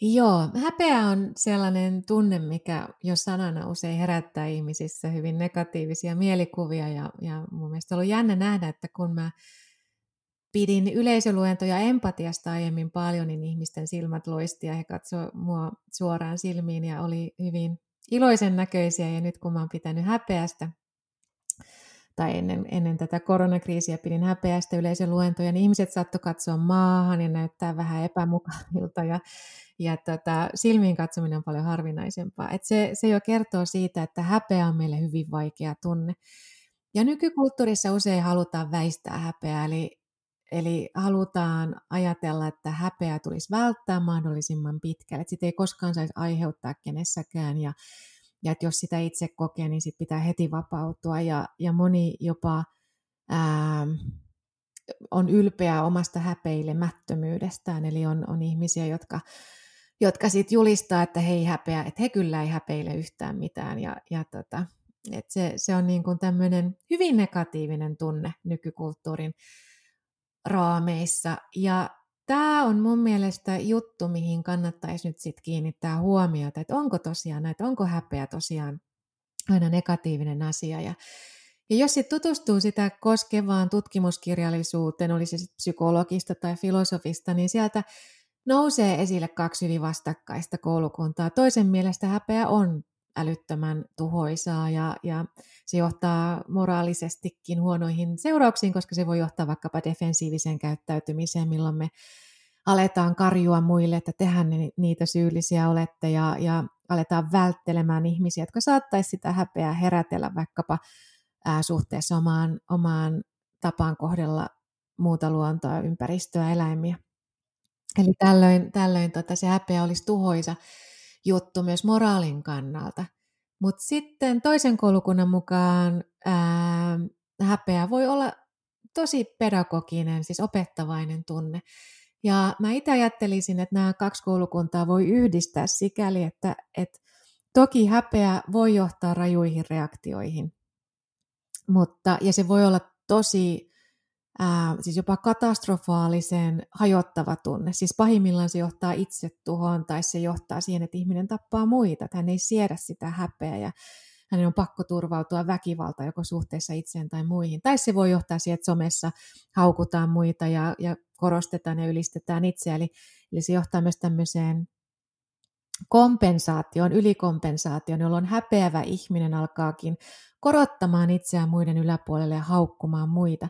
[SPEAKER 2] Joo, häpeä on sellainen tunne, mikä jo sanana usein herättää ihmisissä hyvin negatiivisia mielikuvia ja, ja mun mielestä on ollut jännä nähdä, että kun mä pidin yleisöluentoja empatiasta aiemmin paljon, niin ihmisten silmät loisti ja he katsoivat mua suoraan silmiin ja oli hyvin iloisen näköisiä. Ja nyt kun mä oon pitänyt häpeästä tai ennen, ennen tätä koronakriisiä pidin häpeästä yleisöluentoja, niin ihmiset saattoivat katsoa maahan ja näyttää vähän epämukavilta ja ja tota, silmiin katsominen on paljon harvinaisempaa. Et se, se jo kertoo siitä, että häpeä on meille hyvin vaikea tunne. Ja nykykulttuurissa usein halutaan väistää häpeää, eli, eli halutaan ajatella, että häpeä tulisi välttää mahdollisimman pitkälle, että sitä ei koskaan saisi aiheuttaa kenessäkään, ja, ja että jos sitä itse kokee, niin sit pitää heti vapautua, ja, ja moni jopa ää, on ylpeä omasta häpeilemättömyydestään, eli on, on ihmisiä, jotka jotka sitten julistaa, että he ei häpeä, että he kyllä ei häpeile yhtään mitään. Ja, ja tota, et se, se on niin kuin tämmöinen hyvin negatiivinen tunne nykykulttuurin raameissa. Ja tämä on mun mielestä juttu, mihin kannattaisi nyt sitten kiinnittää huomiota, että onko tosiaan näitä, onko häpeä tosiaan aina negatiivinen asia. Ja, ja jos sitten tutustuu sitä koskevaan tutkimuskirjallisuuteen, olisi psykologista tai filosofista, niin sieltä nousee esille kaksi hyvin vastakkaista koulukuntaa. Toisen mielestä häpeä on älyttömän tuhoisaa ja, ja se johtaa moraalisestikin huonoihin seurauksiin, koska se voi johtaa vaikkapa defensiiviseen käyttäytymiseen, milloin me aletaan karjua muille, että tehän niitä syyllisiä olette ja, ja aletaan välttelemään ihmisiä, jotka saattaisi sitä häpeää herätellä vaikkapa ää, suhteessa omaan, omaan tapaan kohdella muuta luontoa, ympäristöä, eläimiä. Eli tällöin, tällöin tota, se häpeä olisi tuhoisa juttu myös moraalin kannalta. Mutta sitten toisen koulukunnan mukaan ää, häpeä voi olla tosi pedagoginen, siis opettavainen tunne. Ja mä itse ajattelisin, että nämä kaksi koulukuntaa voi yhdistää sikäli, että, että toki häpeä voi johtaa rajuihin reaktioihin, mutta, ja se voi olla tosi ää, siis jopa katastrofaalisen hajottava tunne. Siis pahimmillaan se johtaa itsetuhoon tai se johtaa siihen, että ihminen tappaa muita, että hän ei siedä sitä häpeää ja hänen on pakko turvautua väkivaltaan joko suhteessa itseen tai muihin. Tai se voi johtaa siihen, että somessa haukutaan muita ja, ja korostetaan ja ylistetään itseä. Eli, eli se johtaa myös tämmöiseen kompensaation, ylikompensaation, jolloin häpeävä ihminen alkaakin korottamaan itseään muiden yläpuolelle ja haukkumaan muita.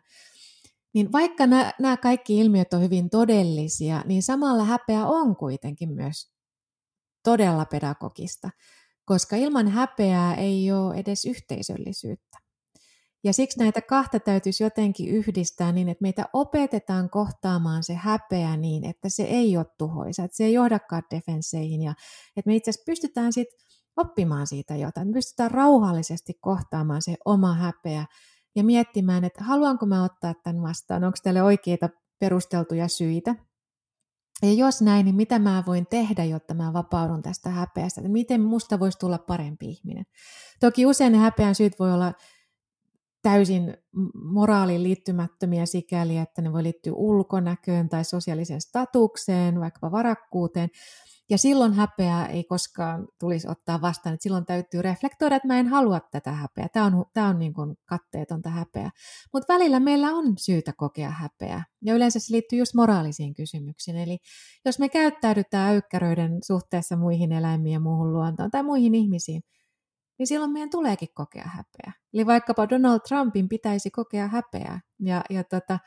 [SPEAKER 2] Niin vaikka nämä, nämä kaikki ilmiöt on hyvin todellisia, niin samalla häpeä on kuitenkin myös todella pedagogista, koska ilman häpeää ei ole edes yhteisöllisyyttä. Ja siksi näitä kahta täytyisi jotenkin yhdistää niin, että meitä opetetaan kohtaamaan se häpeä niin, että se ei ole tuhoisa, että se ei johdakaan defensseihin ja että me itse asiassa pystytään sitten oppimaan siitä jotain. Me pystytään rauhallisesti kohtaamaan se oma häpeä ja miettimään, että haluanko mä ottaa tämän vastaan, onko tälle oikeita perusteltuja syitä. Ja jos näin, niin mitä mä voin tehdä, jotta mä vapaudun tästä häpeästä, miten musta voisi tulla parempi ihminen. Toki usein häpeän syyt voi olla täysin moraaliin liittymättömiä sikäli, että ne voi liittyä ulkonäköön tai sosiaaliseen statukseen, vaikkapa varakkuuteen, ja silloin häpeää ei koskaan tulisi ottaa vastaan. Että silloin täytyy reflektoida, että mä en halua tätä häpeää. Tämä on, tämä on niin kuin katteetonta häpeää. Mutta välillä meillä on syytä kokea häpeää. Ja yleensä se liittyy just moraalisiin kysymyksiin. Eli jos me käyttäydytään öykkäröiden suhteessa muihin eläimiin ja muuhun luontoon tai muihin ihmisiin, niin silloin meidän tuleekin kokea häpeää. Eli vaikkapa Donald Trumpin pitäisi kokea häpeää. Ja, ja tota,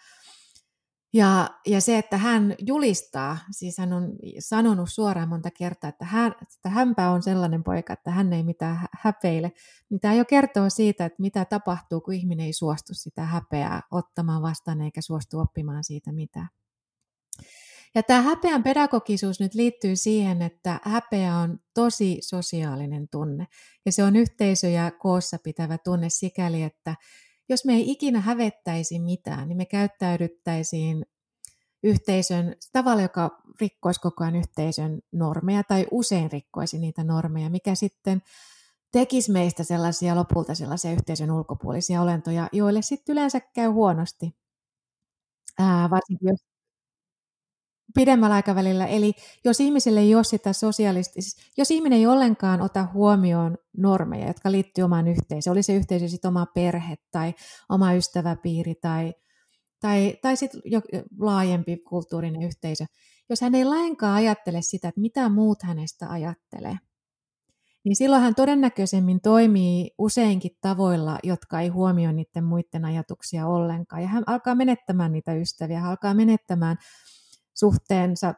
[SPEAKER 2] ja, ja se, että hän julistaa, siis hän on sanonut suoraan monta kertaa, että, hän, että hänpä on sellainen poika, että hän ei mitään häpeile, niin tämä jo kertoo siitä, että mitä tapahtuu, kun ihminen ei suostu sitä häpeää ottamaan vastaan eikä suostu oppimaan siitä mitään. Ja tämä häpeän pedagogisuus nyt liittyy siihen, että häpeä on tosi sosiaalinen tunne. Ja se on yhteisöjä koossa pitävä tunne sikäli, että jos me ei ikinä hävettäisi mitään, niin me käyttäydyttäisiin yhteisön tavalla, joka rikkoisi koko ajan yhteisön normeja tai usein rikkoisi niitä normeja, mikä sitten tekisi meistä sellaisia lopulta sellaisia yhteisön ulkopuolisia olentoja, joille sitten yleensä käy huonosti. Ää, varsinkin jos pidemmällä aikavälillä. Eli jos ihmisille ei ole sitä sosiaalista, siis jos ihminen ei ollenkaan ota huomioon normeja, jotka liittyy omaan yhteisöön, oli se yhteisö sitten oma perhe tai oma ystäväpiiri tai, tai, tai sitten laajempi kulttuurinen yhteisö, jos hän ei lainkaan ajattele sitä, että mitä muut hänestä ajattelee, niin silloin hän todennäköisemmin toimii useinkin tavoilla, jotka ei huomioi niiden muiden ajatuksia ollenkaan. Ja hän alkaa menettämään niitä ystäviä, hän alkaa menettämään suhteensa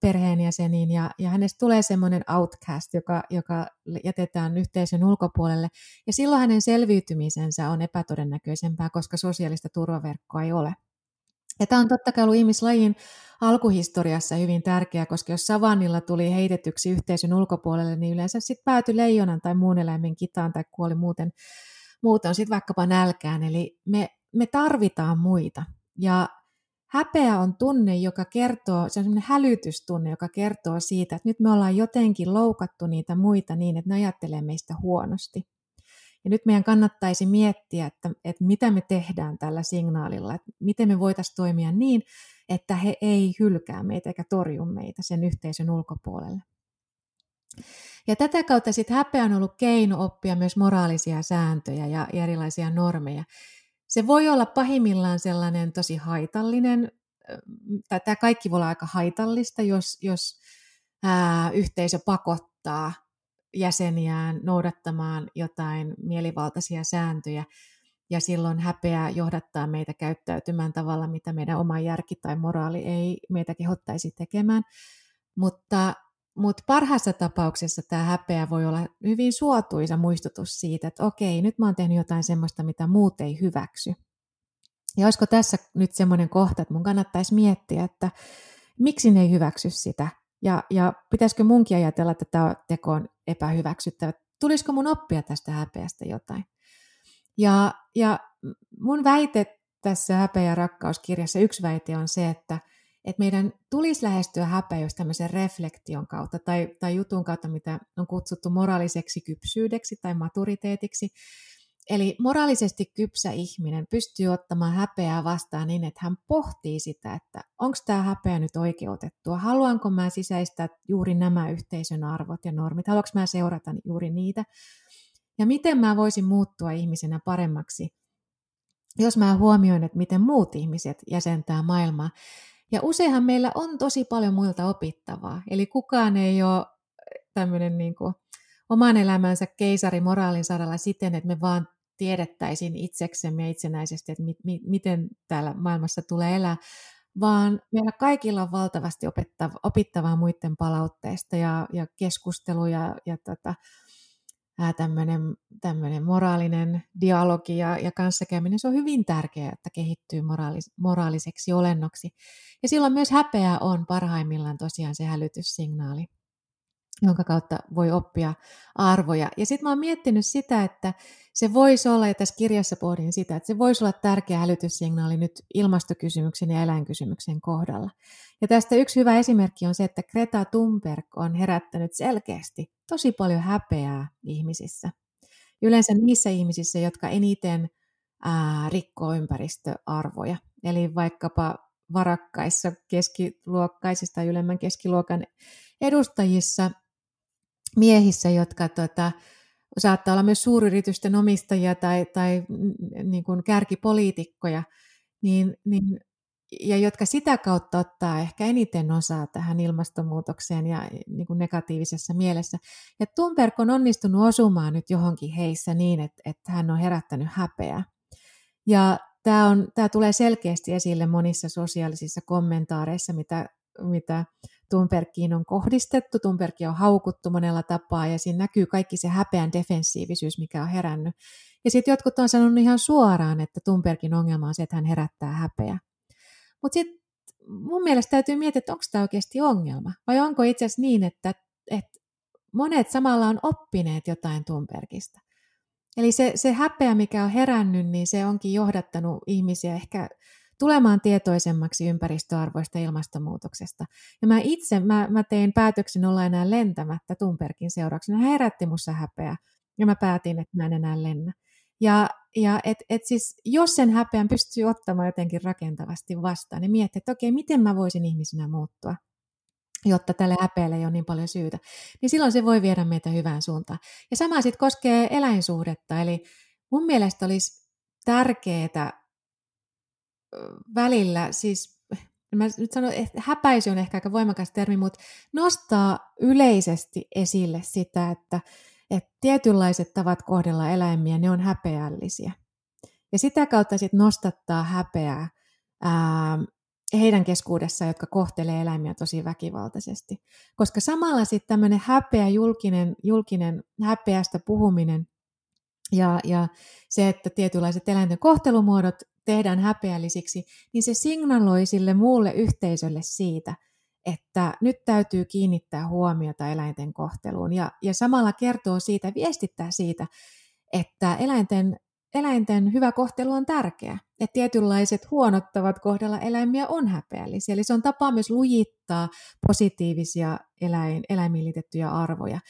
[SPEAKER 2] perheenjäseniin ja, ja hänestä tulee semmoinen outcast, joka, joka jätetään yhteisön ulkopuolelle. Ja silloin hänen selviytymisensä on epätodennäköisempää, koska sosiaalista turvaverkkoa ei ole. Ja tämä on totta kai ollut ihmislajin alkuhistoriassa hyvin tärkeää, koska jos savannilla tuli heitetyksi yhteisön ulkopuolelle, niin yleensä sitten päätyi leijonan tai muun eläimen kitaan tai kuoli muuten, muuten sitten vaikkapa nälkään. Eli me, me tarvitaan muita. Ja Häpeä on tunne, joka kertoo, se on semmoinen hälytystunne, joka kertoo siitä, että nyt me ollaan jotenkin loukattu niitä muita niin, että ne ajattelee meistä huonosti. Ja nyt meidän kannattaisi miettiä, että, että mitä me tehdään tällä signaalilla, että miten me voitaisiin toimia niin, että he ei hylkää meitä eikä torju meitä sen yhteisön ulkopuolelle. Ja tätä kautta sitten häpeä on ollut keino oppia myös moraalisia sääntöjä ja erilaisia normeja. Se voi olla pahimmillaan sellainen tosi haitallinen, tämä kaikki voi olla aika haitallista, jos, jos ää, yhteisö pakottaa jäseniään noudattamaan jotain mielivaltaisia sääntöjä, ja silloin häpeä johdattaa meitä käyttäytymään tavalla, mitä meidän oma järki tai moraali ei meitä kehottaisi tekemään. Mutta, mutta parhaassa tapauksessa tämä häpeä voi olla hyvin suotuisa muistutus siitä, että okei, nyt mä oon tehnyt jotain sellaista, mitä muut ei hyväksy. Ja olisiko tässä nyt semmoinen kohta, että mun kannattaisi miettiä, että miksi ne ei hyväksy sitä, ja, ja pitäisikö munkin ajatella, että tämä teko on epähyväksyttävä. Tulisiko mun oppia tästä häpeästä jotain? Ja, ja mun väite tässä Häpeä ja rakkauskirjassa, yksi väite on se, että, että meidän tulisi lähestyä häpeä jos tämmöisen reflektion kautta tai, tai jutun kautta, mitä on kutsuttu moraaliseksi kypsyydeksi tai maturiteetiksi. Eli moraalisesti kypsä ihminen pystyy ottamaan häpeää vastaan niin, että hän pohtii sitä, että onko tämä häpeä nyt oikeutettua, haluanko mä sisäistää juuri nämä yhteisön arvot ja normit, haluanko mä seurata juuri niitä, ja miten mä voisin muuttua ihmisenä paremmaksi, jos mä huomioin, että miten muut ihmiset jäsentää maailmaa. Ja useinhan meillä on tosi paljon muilta opittavaa, eli kukaan ei ole tämmöinen niin kuin oman elämänsä keisari moraalin saralla siten, että me vaan tiedettäisiin itseksemme itsenäisesti, että mi- mi- miten täällä maailmassa tulee elää, vaan meillä kaikilla on valtavasti opettava, opittavaa muiden palautteista ja, ja keskusteluja ja, ja tota, tämmöinen, moraalinen dialogi ja, ja kanssakäyminen, se on hyvin tärkeää, että kehittyy moraalis, moraaliseksi olennoksi. Ja silloin myös häpeä on parhaimmillaan tosiaan se hälytyssignaali jonka kautta voi oppia arvoja. Ja sitten mä oon miettinyt sitä, että se voisi olla, ja tässä kirjassa pohdin sitä, että se voisi olla tärkeä hälytyssignaali nyt ilmastokysymyksen ja eläinkysymyksen kohdalla. Ja tästä yksi hyvä esimerkki on se, että Greta Thunberg on herättänyt selkeästi tosi paljon häpeää ihmisissä. Yleensä niissä ihmisissä, jotka eniten ää, rikkoo ympäristöarvoja. Eli vaikkapa varakkaissa keskiluokkaisista ylemmän keskiluokan edustajissa miehissä, jotka tota, saattaa olla myös suuryritysten omistajia tai, tai niin kuin kärkipoliitikkoja, niin, niin, ja jotka sitä kautta ottaa ehkä eniten osaa tähän ilmastonmuutokseen ja niin kuin negatiivisessa mielessä. Ja Thunberg on onnistunut osumaan nyt johonkin heissä niin, että, että hän on herättänyt häpeää. Ja tämä, on, tämä tulee selkeästi esille monissa sosiaalisissa kommentaareissa, mitä, mitä Thunbergiin on kohdistettu, Thunbergi on haukuttu monella tapaa ja siinä näkyy kaikki se häpeän defensiivisyys, mikä on herännyt. Ja sitten jotkut on sanonut ihan suoraan, että Thunbergin ongelma on se, että hän herättää häpeä. Mutta sitten mun mielestä täytyy miettiä, että onko tämä oikeasti ongelma, vai onko itse asiassa niin, että, että monet samalla on oppineet jotain Thunbergista. Eli se, se häpeä, mikä on herännyt, niin se onkin johdattanut ihmisiä ehkä tulemaan tietoisemmaksi ympäristöarvoista ilmastonmuutoksesta. Ja mä itse, mä, mä tein päätöksen olla enää lentämättä Tumperkin seurauksena. Hän herätti mussa häpeä ja mä päätin, että mä en enää lennä. Ja, ja et, et siis, jos sen häpeän pystyy ottamaan jotenkin rakentavasti vastaan, niin miettii, että okei, miten mä voisin ihmisenä muuttua, jotta tälle häpeälle ei ole niin paljon syytä, niin silloin se voi viedä meitä hyvään suuntaan. Ja sama sitten koskee eläinsuhdetta, eli mun mielestä olisi tärkeää välillä, siis mä nyt sanon, että häpäisy on ehkä aika voimakas termi, mutta nostaa yleisesti esille sitä, että, että tietynlaiset tavat kohdella eläimiä, ne on häpeällisiä. Ja sitä kautta sitten nostattaa häpeää ää, heidän keskuudessaan, jotka kohtelee eläimiä tosi väkivaltaisesti. Koska samalla sitten tämmöinen häpeä, julkinen, julkinen häpeästä puhuminen ja, ja se, että tietynlaiset eläinten kohtelumuodot tehdään häpeällisiksi, niin se signaloi sille muulle yhteisölle siitä, että nyt täytyy kiinnittää huomiota eläinten kohteluun ja, ja samalla kertoo siitä, viestittää siitä, että eläinten, eläinten hyvä kohtelu on tärkeä. Että tietynlaiset huonottavat kohdella eläimiä on häpeällisiä. Eli se on tapa myös lujittaa positiivisia eläin, eläimiin liitettyjä arvoja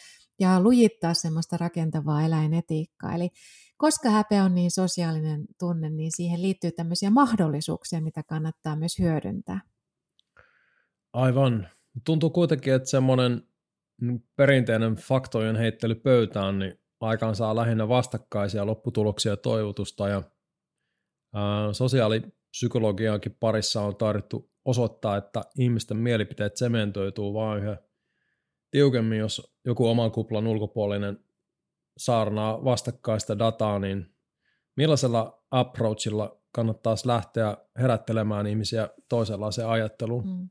[SPEAKER 2] ja lujittaa semmoista rakentavaa eläinetiikkaa. Eli koska häpeä on niin sosiaalinen tunne, niin siihen liittyy tämmöisiä mahdollisuuksia, mitä kannattaa myös hyödyntää.
[SPEAKER 1] Aivan. Tuntuu kuitenkin, että semmoinen perinteinen faktojen heittely pöytään, niin aikaan saa lähinnä vastakkaisia lopputuloksia ja toivotusta ja ää, sosiaalipsykologiankin parissa on tarvittu osoittaa, että ihmisten mielipiteet sementoituu vain yhä tiukemmin, jos joku oman kuplan ulkopuolinen saarnaa vastakkaista dataa, niin millaisella approachilla kannattaisi lähteä herättelemään ihmisiä toisenlaiseen ajatteluun? Mm.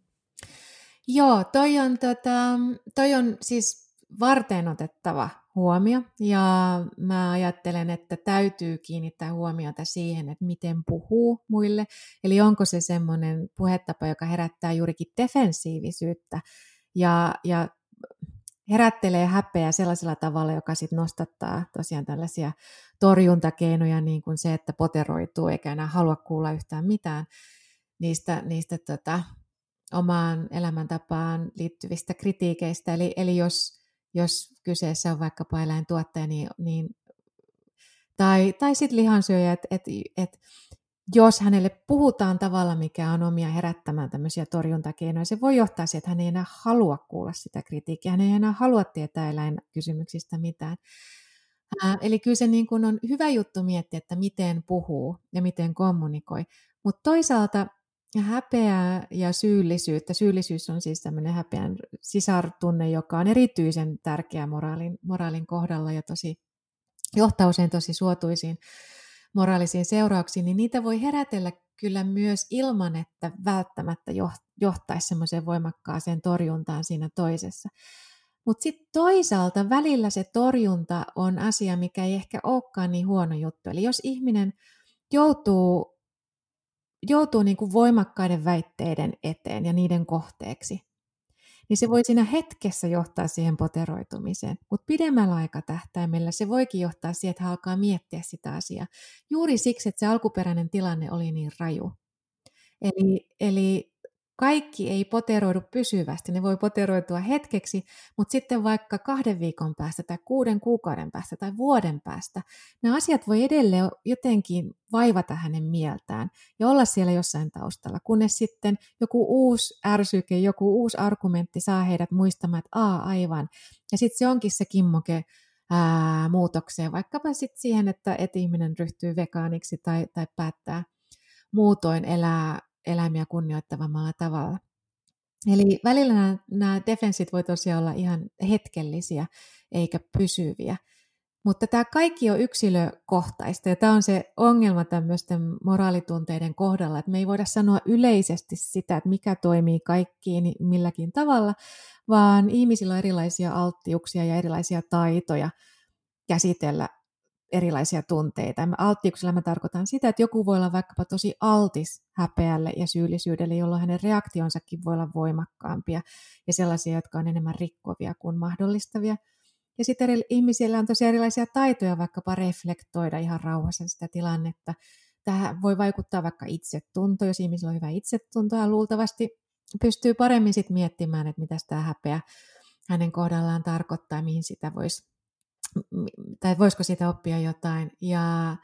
[SPEAKER 2] Joo, toi on, tota, toi on siis varten otettava huomio ja mä ajattelen, että täytyy kiinnittää huomiota siihen, että miten puhuu muille. Eli onko se semmoinen puhetapa, joka herättää juurikin defensiivisyyttä ja, ja herättelee häpeää sellaisella tavalla, joka sitten nostattaa tosiaan tällaisia torjuntakeinoja, niin kuin se, että poteroituu eikä enää halua kuulla yhtään mitään niistä, niistä tota, omaan elämäntapaan liittyvistä kritiikeistä. Eli, eli jos, jos kyseessä on vaikkapa eläintuottaja, niin, niin tai, tai sitten lihansyöjä, että et, et, jos hänelle puhutaan tavalla, mikä on omia herättämään tämmöisiä torjuntakeinoja, se voi johtaa siihen, että hän ei enää halua kuulla sitä kritiikkiä, hän ei enää halua tietää eläinkysymyksistä mitään. Ää, eli kyllä se niin kuin on hyvä juttu miettiä, että miten puhuu ja miten kommunikoi. Mutta toisaalta häpeää ja syyllisyyttä. Syyllisyys on siis tämmöinen häpeän sisartunne, joka on erityisen tärkeä moraalin, moraalin kohdalla ja tosi, johtaa usein tosi suotuisiin moraalisiin seurauksiin, niin niitä voi herätellä kyllä myös ilman, että välttämättä johtaisi semmoiseen voimakkaaseen torjuntaan siinä toisessa. Mutta sitten toisaalta välillä se torjunta on asia, mikä ei ehkä olekaan niin huono juttu. Eli jos ihminen joutuu, joutuu niin kuin voimakkaiden väitteiden eteen ja niiden kohteeksi, niin se voi siinä hetkessä johtaa siihen poteroitumiseen. Mutta pidemmällä aikatähtäimellä se voikin johtaa siihen, että hän alkaa miettiä sitä asiaa. Juuri siksi, että se alkuperäinen tilanne oli niin raju. Eli, eli kaikki ei poteroidu pysyvästi, ne voi poteroitua hetkeksi, mutta sitten vaikka kahden viikon päästä tai kuuden kuukauden päästä tai vuoden päästä, nämä asiat voi edelleen jotenkin vaivata hänen mieltään ja olla siellä jossain taustalla, kunnes sitten joku uusi ärsyke, joku uusi argumentti saa heidät muistamaan, että aa aivan, ja sitten se onkin se kimmoke ää, muutokseen, vaikkapa sitten siihen, että, että ihminen ryhtyy vegaaniksi tai, tai päättää muutoin elää eläimiä kunnioittavammalla tavalla. Eli välillä nämä, nämä defensit voi tosiaan olla ihan hetkellisiä eikä pysyviä. Mutta tämä kaikki on yksilökohtaista ja tämä on se ongelma tämmöisten moraalitunteiden kohdalla, että me ei voida sanoa yleisesti sitä, että mikä toimii kaikkiin milläkin tavalla, vaan ihmisillä on erilaisia alttiuksia ja erilaisia taitoja käsitellä erilaisia tunteita. Alttiuksella mä tarkoitan sitä, että joku voi olla vaikkapa tosi altis häpeälle ja syyllisyydelle, jolloin hänen reaktionsakin voi olla voimakkaampia ja sellaisia, jotka on enemmän rikkovia kuin mahdollistavia. Ja sitten eri, ihmisillä on tosi erilaisia taitoja vaikkapa reflektoida ihan rauhassa sitä tilannetta. Tähän voi vaikuttaa vaikka itsetunto, jos ihmisillä on hyvä itsetunto ja luultavasti pystyy paremmin sitten miettimään, että mitä tämä häpeä hänen kohdallaan tarkoittaa, mihin sitä voisi tai voisiko siitä oppia jotain. Ja,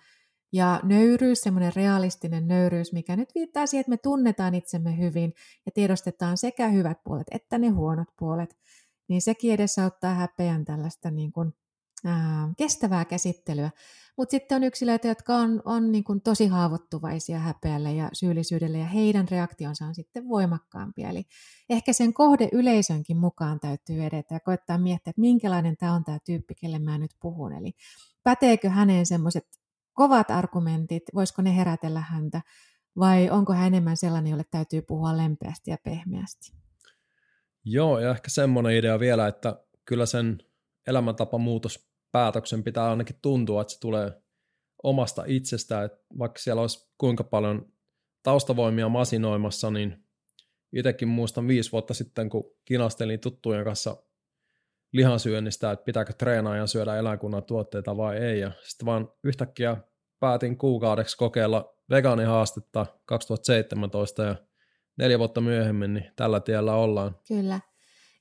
[SPEAKER 2] ja nöyryys, semmoinen realistinen nöyryys, mikä nyt viittaa siihen, että me tunnetaan itsemme hyvin ja tiedostetaan sekä hyvät puolet että ne huonot puolet, niin sekin edesauttaa häpeän tällaista niin kuin, ää, kestävää käsittelyä. Mutta sitten on yksilöitä, jotka on, on niin kuin tosi haavoittuvaisia häpeälle ja syyllisyydelle, ja heidän reaktionsa on sitten voimakkaampia. Eli ehkä sen kohde yleisönkin mukaan täytyy edetä ja koettaa miettiä, että minkälainen tämä on tämä tyyppi, kelle mä nyt puhun. Eli päteekö häneen semmoiset kovat argumentit, voisiko ne herätellä häntä, vai onko hän enemmän sellainen, jolle täytyy puhua lempeästi ja pehmeästi?
[SPEAKER 1] Joo, ja ehkä semmoinen idea vielä, että kyllä sen elämäntapamuutos päätöksen pitää ainakin tuntua, että se tulee omasta itsestä, että vaikka siellä olisi kuinka paljon taustavoimia masinoimassa, niin itsekin muistan viisi vuotta sitten, kun kinastelin tuttujen kanssa lihansyönnistä, että pitääkö treenaajan syödä eläinkunnan tuotteita vai ei, ja sitten vaan yhtäkkiä päätin kuukaudeksi kokeilla vegaanihaastetta 2017, ja neljä vuotta myöhemmin, niin tällä tiellä ollaan.
[SPEAKER 2] Kyllä.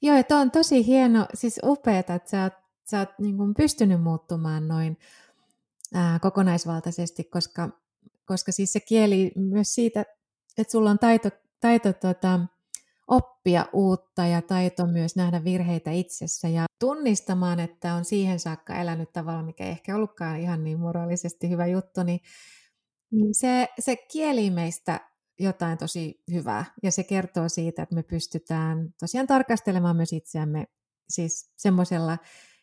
[SPEAKER 2] Joo, että on tosi hieno, siis upeeta, että sä oot sä oot niin kuin pystynyt muuttumaan noin ää, kokonaisvaltaisesti, koska, koska siis se kieli myös siitä, että sulla on taito, taito tota, oppia uutta ja taito myös nähdä virheitä itsessä ja tunnistamaan, että on siihen saakka elänyt tavalla, mikä ei ehkä ollutkaan ihan niin moraalisesti hyvä juttu, niin, niin se, se kieli meistä jotain tosi hyvää ja se kertoo siitä, että me pystytään tosiaan tarkastelemaan myös itseämme siis semmoisella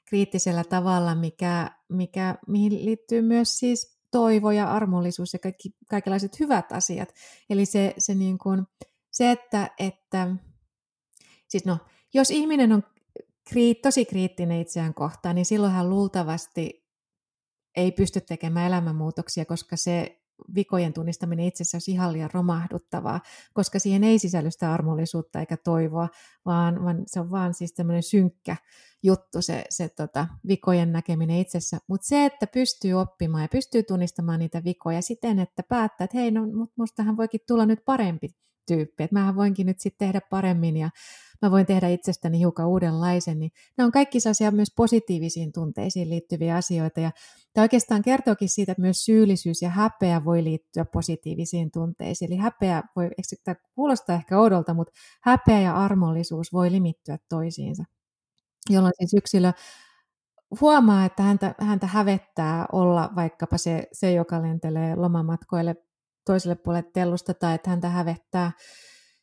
[SPEAKER 2] kriittisellä tavalla, mikä, mikä, mihin liittyy myös siis toivo ja armollisuus ja kaikki, kaikenlaiset hyvät asiat. Eli se, se, niin kuin, se että, että siis no, jos ihminen on kriit, tosi kriittinen itseään kohtaan, niin silloin hän luultavasti ei pysty tekemään elämänmuutoksia, koska se vikojen tunnistaminen itsessä olisi ihan liian romahduttavaa, koska siihen ei sisälly sitä armollisuutta eikä toivoa, vaan, vaan se on vaan siis tämmöinen synkkä juttu se, se tota, vikojen näkeminen itsessä. Mutta se, että pystyy oppimaan ja pystyy tunnistamaan niitä vikoja siten, että päättää, että hei, no mustahan voikin tulla nyt parempi tyyppi, että mähän voinkin nyt sitten tehdä paremmin ja mä voin tehdä itsestäni hiukan uudenlaisen, niin nämä on kaikki sellaisia myös positiivisiin tunteisiin liittyviä asioita. Ja tämä oikeastaan kertookin siitä, että myös syyllisyys ja häpeä voi liittyä positiivisiin tunteisiin. Eli häpeä voi, tämä kuulostaa ehkä oudolta, mutta häpeä ja armollisuus voi limittyä toisiinsa, jolloin siis yksilö huomaa, että häntä, häntä hävettää olla vaikkapa se, se, joka lentelee lomamatkoille toiselle puolelle tellusta, tai että häntä hävettää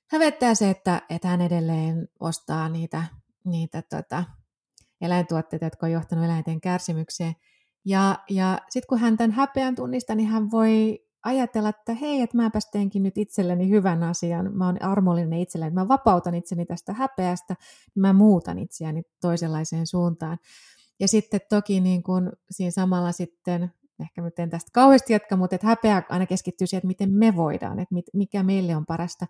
[SPEAKER 2] hävettää se, että, että hän edelleen ostaa niitä, niitä tota, eläintuotteita, jotka on johtanut eläinten kärsimykseen. Ja, ja sitten kun hän tämän häpeän tunnistaa, niin hän voi ajatella, että hei, että mäpäs teenkin nyt itselleni hyvän asian, mä oon armollinen itselleni, mä vapautan itseni tästä häpeästä, mä muutan itseäni toisenlaiseen suuntaan. Ja sitten toki niin kun siinä samalla sitten, ehkä nyt en tästä kauheasti jatka, mutta että häpeä aina keskittyy siihen, että miten me voidaan, että mikä meille on parasta.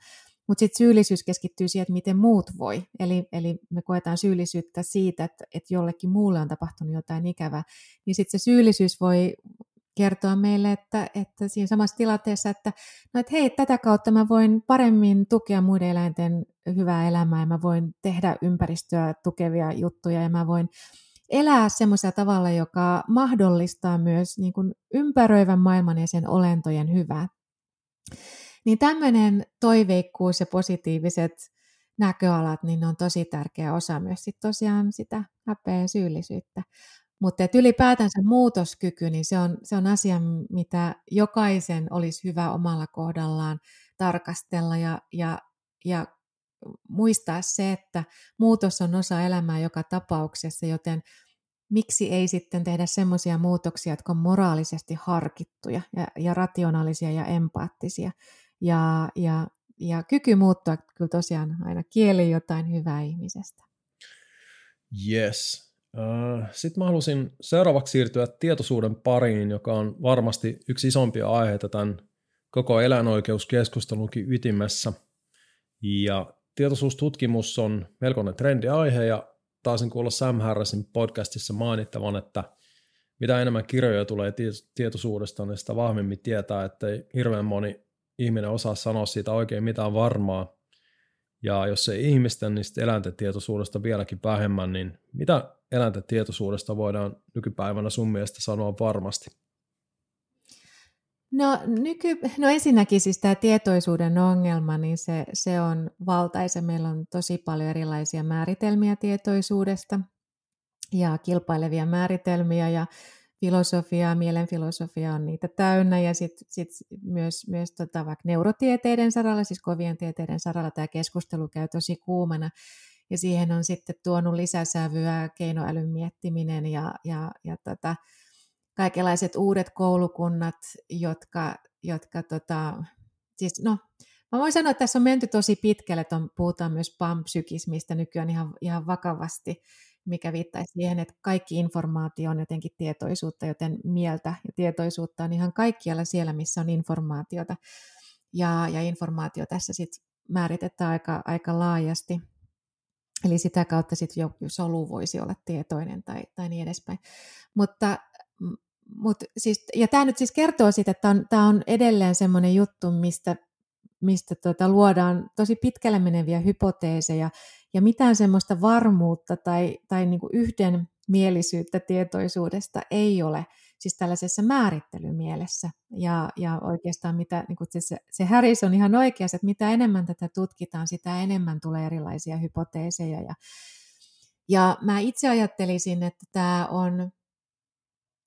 [SPEAKER 2] Mutta sitten syyllisyys keskittyy siihen, että miten muut voi. Eli, eli me koetaan syyllisyyttä siitä, että, että jollekin muulle on tapahtunut jotain ikävää. Niin sitten se syyllisyys voi kertoa meille, että, että siinä samassa tilanteessa, että, no, että hei, tätä kautta mä voin paremmin tukea muiden eläinten hyvää elämää ja mä voin tehdä ympäristöä tukevia juttuja ja mä voin elää semmoisella tavalla, joka mahdollistaa myös niin kuin ympäröivän maailman ja sen olentojen hyvää. Niin tämmöinen toiveikkuus ja positiiviset näköalat, niin on tosi tärkeä osa myös sit tosiaan sitä häpeä ja syyllisyyttä. Mutta ylipäätänsä muutoskyky, niin se on, se on asia, mitä jokaisen olisi hyvä omalla kohdallaan tarkastella ja, ja, ja muistaa se, että muutos on osa elämää joka tapauksessa, joten miksi ei sitten tehdä semmoisia muutoksia, jotka on moraalisesti harkittuja ja, ja rationaalisia ja empaattisia, ja, ja, ja kyky muuttua kyllä tosiaan aina kieli jotain hyvää ihmisestä.
[SPEAKER 1] Yes. Äh, Sitten mä halusin seuraavaksi siirtyä tietoisuuden pariin, joka on varmasti yksi isompia aiheita tämän koko eläinoikeuskeskustelunkin ytimessä. Ja tietoisuustutkimus on melkoinen trendiaihe ja taisin kuulla Sam Harrisin podcastissa mainittavan, että mitä enemmän kirjoja tulee tietoisuudesta, niin sitä vahvemmin tietää, että hirveän moni ihminen osaa sanoa siitä oikein mitään varmaa. Ja jos ei ihmisten, niin sitten eläinten tietoisuudesta vieläkin vähemmän, niin mitä eläinten tietoisuudesta voidaan nykypäivänä sun mielestä sanoa varmasti?
[SPEAKER 2] No, nyky, no ensinnäkin siis tämä tietoisuuden ongelma, niin se, se on valtaisa. Meillä on tosi paljon erilaisia määritelmiä tietoisuudesta ja kilpailevia määritelmiä ja filosofiaa, mielenfilosofia on niitä täynnä. Ja sitten sit myös, myös tota, vaikka neurotieteiden saralla, siis kovien tieteiden saralla tämä keskustelu käy tosi kuumana. Ja siihen on sitten tuonut lisäsävyä keinoälyn miettiminen ja, ja, ja tota, kaikenlaiset uudet koulukunnat, jotka, jotka tota, siis no, Mä voin sanoa, että tässä on menty tosi pitkälle, että on, puhutaan myös pampsykismistä nykyään ihan, ihan vakavasti mikä viittaisi siihen, että kaikki informaatio on jotenkin tietoisuutta, joten mieltä ja tietoisuutta on ihan kaikkialla siellä, missä on informaatiota. Ja, ja informaatio tässä sitten määritetään aika, aika laajasti. Eli sitä kautta sitten joku solu voisi olla tietoinen tai, tai niin edespäin. Mutta, mutta siis, ja tämä nyt siis kertoo siitä, että tämä on, on edelleen semmoinen juttu, mistä, mistä tuota, luodaan tosi pitkälle meneviä hypoteeseja, ja mitään semmoista varmuutta tai, tai niin kuin yhden mielisyyttä tietoisuudesta ei ole siis tällaisessa määrittelymielessä. Ja, ja oikeastaan mitä, niin kuin se, se Harris on ihan oikeassa, että mitä enemmän tätä tutkitaan, sitä enemmän tulee erilaisia hypoteeseja. Ja, ja mä itse ajattelisin, että tämä on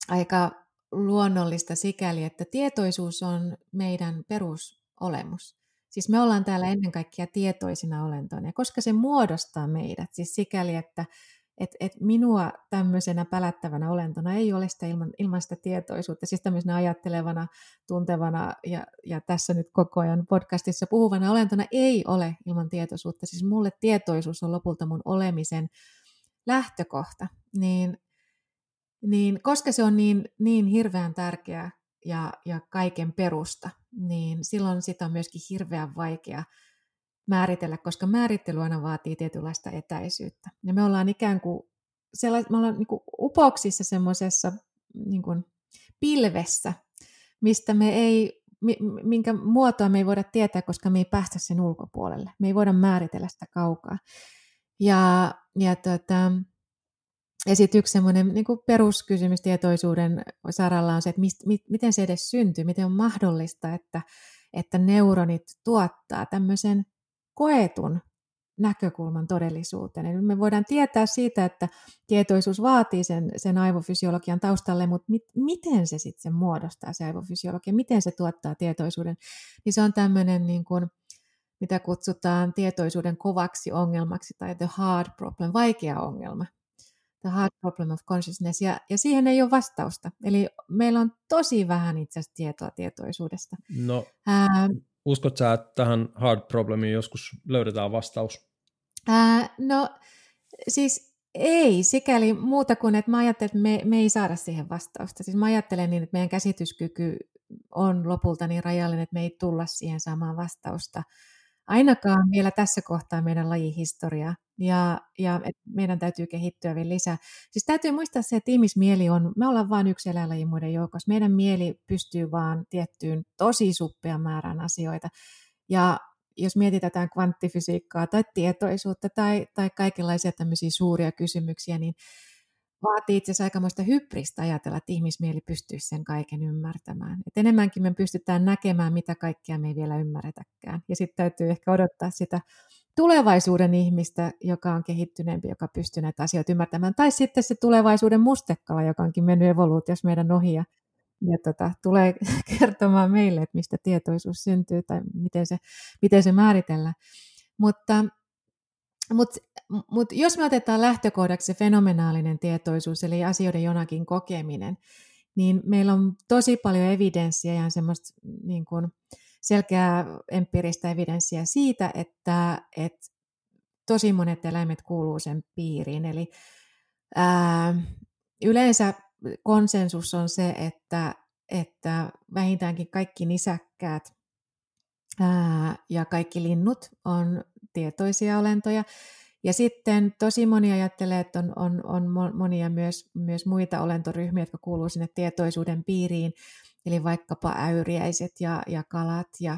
[SPEAKER 2] aika luonnollista sikäli, että tietoisuus on meidän perusolemus. Siis me ollaan täällä ennen kaikkea tietoisina olentoina, koska se muodostaa meidät, siis sikäli, että et, et minua tämmöisenä pälättävänä olentona ei ole sitä ilman, ilman sitä tietoisuutta, siis tämmöisenä ajattelevana, tuntevana ja, ja tässä nyt koko ajan podcastissa puhuvana olentona ei ole ilman tietoisuutta. Siis mulle tietoisuus on lopulta mun olemisen lähtökohta, niin, niin koska se on niin, niin hirveän tärkeä ja, ja kaiken perusta, niin silloin sitä on myöskin hirveän vaikea määritellä, koska määrittely aina vaatii tietynlaista etäisyyttä. Ja me ollaan ikään kuin, sellais, me ollaan niin kuin upoksissa semmoisessa niin kuin pilvessä, mistä me ei, minkä muotoa me ei voida tietää, koska me ei päästä sen ulkopuolelle. Me ei voida määritellä sitä kaukaa. Ja, ja tota, ja sitten yksi semmoinen niin peruskysymys tietoisuuden saralla on se, että mist, mit, miten se edes syntyy, miten on mahdollista, että, että neuronit tuottaa tämmöisen koetun näkökulman todellisuuteen. Eli me voidaan tietää siitä, että tietoisuus vaatii sen, sen aivofysiologian taustalle, mutta mit, miten se sitten muodostaa, se aivofysiologia, miten se tuottaa tietoisuuden, niin se on tämmöinen, niin kuin, mitä kutsutaan tietoisuuden kovaksi ongelmaksi tai the hard problem, vaikea ongelma. The hard problem of consciousness, ja, ja siihen ei ole vastausta. Eli meillä on tosi vähän itse asiassa tietoa tietoisuudesta.
[SPEAKER 1] No, Ää, Uskot sä, että tähän hard problemiin joskus löydetään vastaus?
[SPEAKER 2] Ää, no siis ei, sikäli muuta kuin, että mä ajattelen, että me, me ei saada siihen vastausta. Siis mä ajattelen niin, että meidän käsityskyky on lopulta niin rajallinen, että me ei tulla siihen saamaan vastausta ainakaan vielä tässä kohtaa meidän lajihistoria ja, ja meidän täytyy kehittyä vielä lisää. Siis täytyy muistaa se, että ihmismieli on, me ollaan vain yksi eläinlaji muiden joukossa. Meidän mieli pystyy vaan tiettyyn tosi suppean määrän asioita. Ja jos mietitään kvanttifysiikkaa tai tietoisuutta tai, tai kaikenlaisia tämmöisiä suuria kysymyksiä, niin vaatii itse asiassa aikamoista hybristä ajatella, että ihmismieli pystyisi sen kaiken ymmärtämään. Et enemmänkin me pystytään näkemään, mitä kaikkea me ei vielä ymmärretäkään. Ja sitten täytyy ehkä odottaa sitä tulevaisuuden ihmistä, joka on kehittyneempi, joka pystyy näitä asioita ymmärtämään. Tai sitten se tulevaisuuden mustekala, joka onkin mennyt evoluutiossa meidän ohi ja, ja tota, tulee kertomaan meille, että mistä tietoisuus syntyy tai miten se, miten se määritellään. Mutta mutta mut jos me otetaan lähtökohdaksi se fenomenaalinen tietoisuus, eli asioiden jonakin kokeminen, niin meillä on tosi paljon evidenssiä ja semmoista niin kuin selkeää empiiristä evidenssiä siitä, että, että tosi monet eläimet kuuluu sen piiriin. Eli ää, yleensä konsensus on se, että, että vähintäänkin kaikki nisäkkäät ää, ja kaikki linnut on tietoisia olentoja. Ja sitten tosi moni ajattelee, että on, on, on monia myös, myös muita olentoryhmiä, jotka kuuluvat sinne tietoisuuden piiriin, eli vaikkapa äyriäiset ja, ja kalat ja,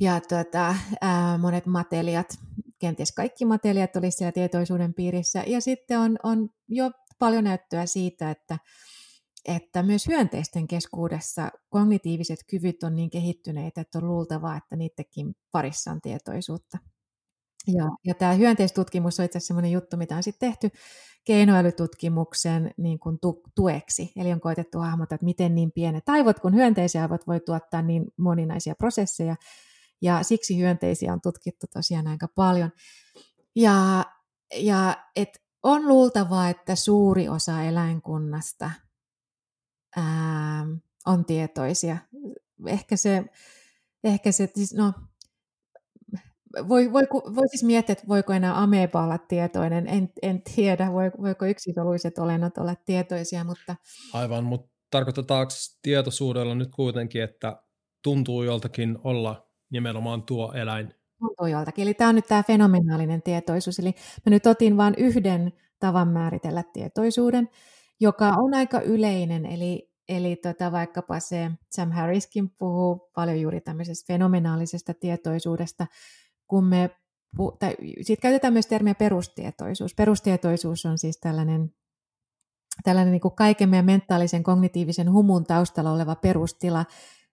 [SPEAKER 2] ja tuota, ää, monet matelijat, kenties kaikki matelijat olisivat siellä tietoisuuden piirissä. Ja sitten on, on jo paljon näyttöä siitä, että, että myös hyönteisten keskuudessa kognitiiviset kyvyt on niin kehittyneitä, että on luultavaa, että niidenkin parissa on tietoisuutta. Ja, ja tämä hyönteistutkimus on itse asiassa sellainen juttu, mitä on sitten tehty keinoälytutkimuksen niin kuin tu- tueksi. Eli on koitettu hahmottaa, että miten niin pienet aivot kuin hyönteisiaivot voi tuottaa niin moninaisia prosesseja. Ja siksi hyönteisiä on tutkittu tosiaan aika paljon. Ja, ja et on luultavaa, että suuri osa eläinkunnasta ää, on tietoisia. Ehkä se, ehkä se siis no, voi, voi, voi siis miettiä, että voiko enää ameba olla tietoinen, en, en tiedä, voiko yksisoluiset olennot olla tietoisia, mutta...
[SPEAKER 1] Aivan, mutta tarkoitetaanko tietoisuudella nyt kuitenkin, että tuntuu joltakin olla nimenomaan tuo eläin?
[SPEAKER 2] Tuntuu joltakin, eli tämä on nyt tämä fenomenaalinen tietoisuus, eli mä nyt otin vain yhden tavan määritellä tietoisuuden, joka on aika yleinen, eli, eli tota, vaikkapa se Sam Harriskin puhuu paljon juuri tämmöisestä fenomenaalisesta tietoisuudesta, kun me, tai siitä käytetään myös termiä perustietoisuus. Perustietoisuus on siis tällainen tällainen niin kuin kaiken meidän mentaalisen kognitiivisen humun taustalla oleva perustila.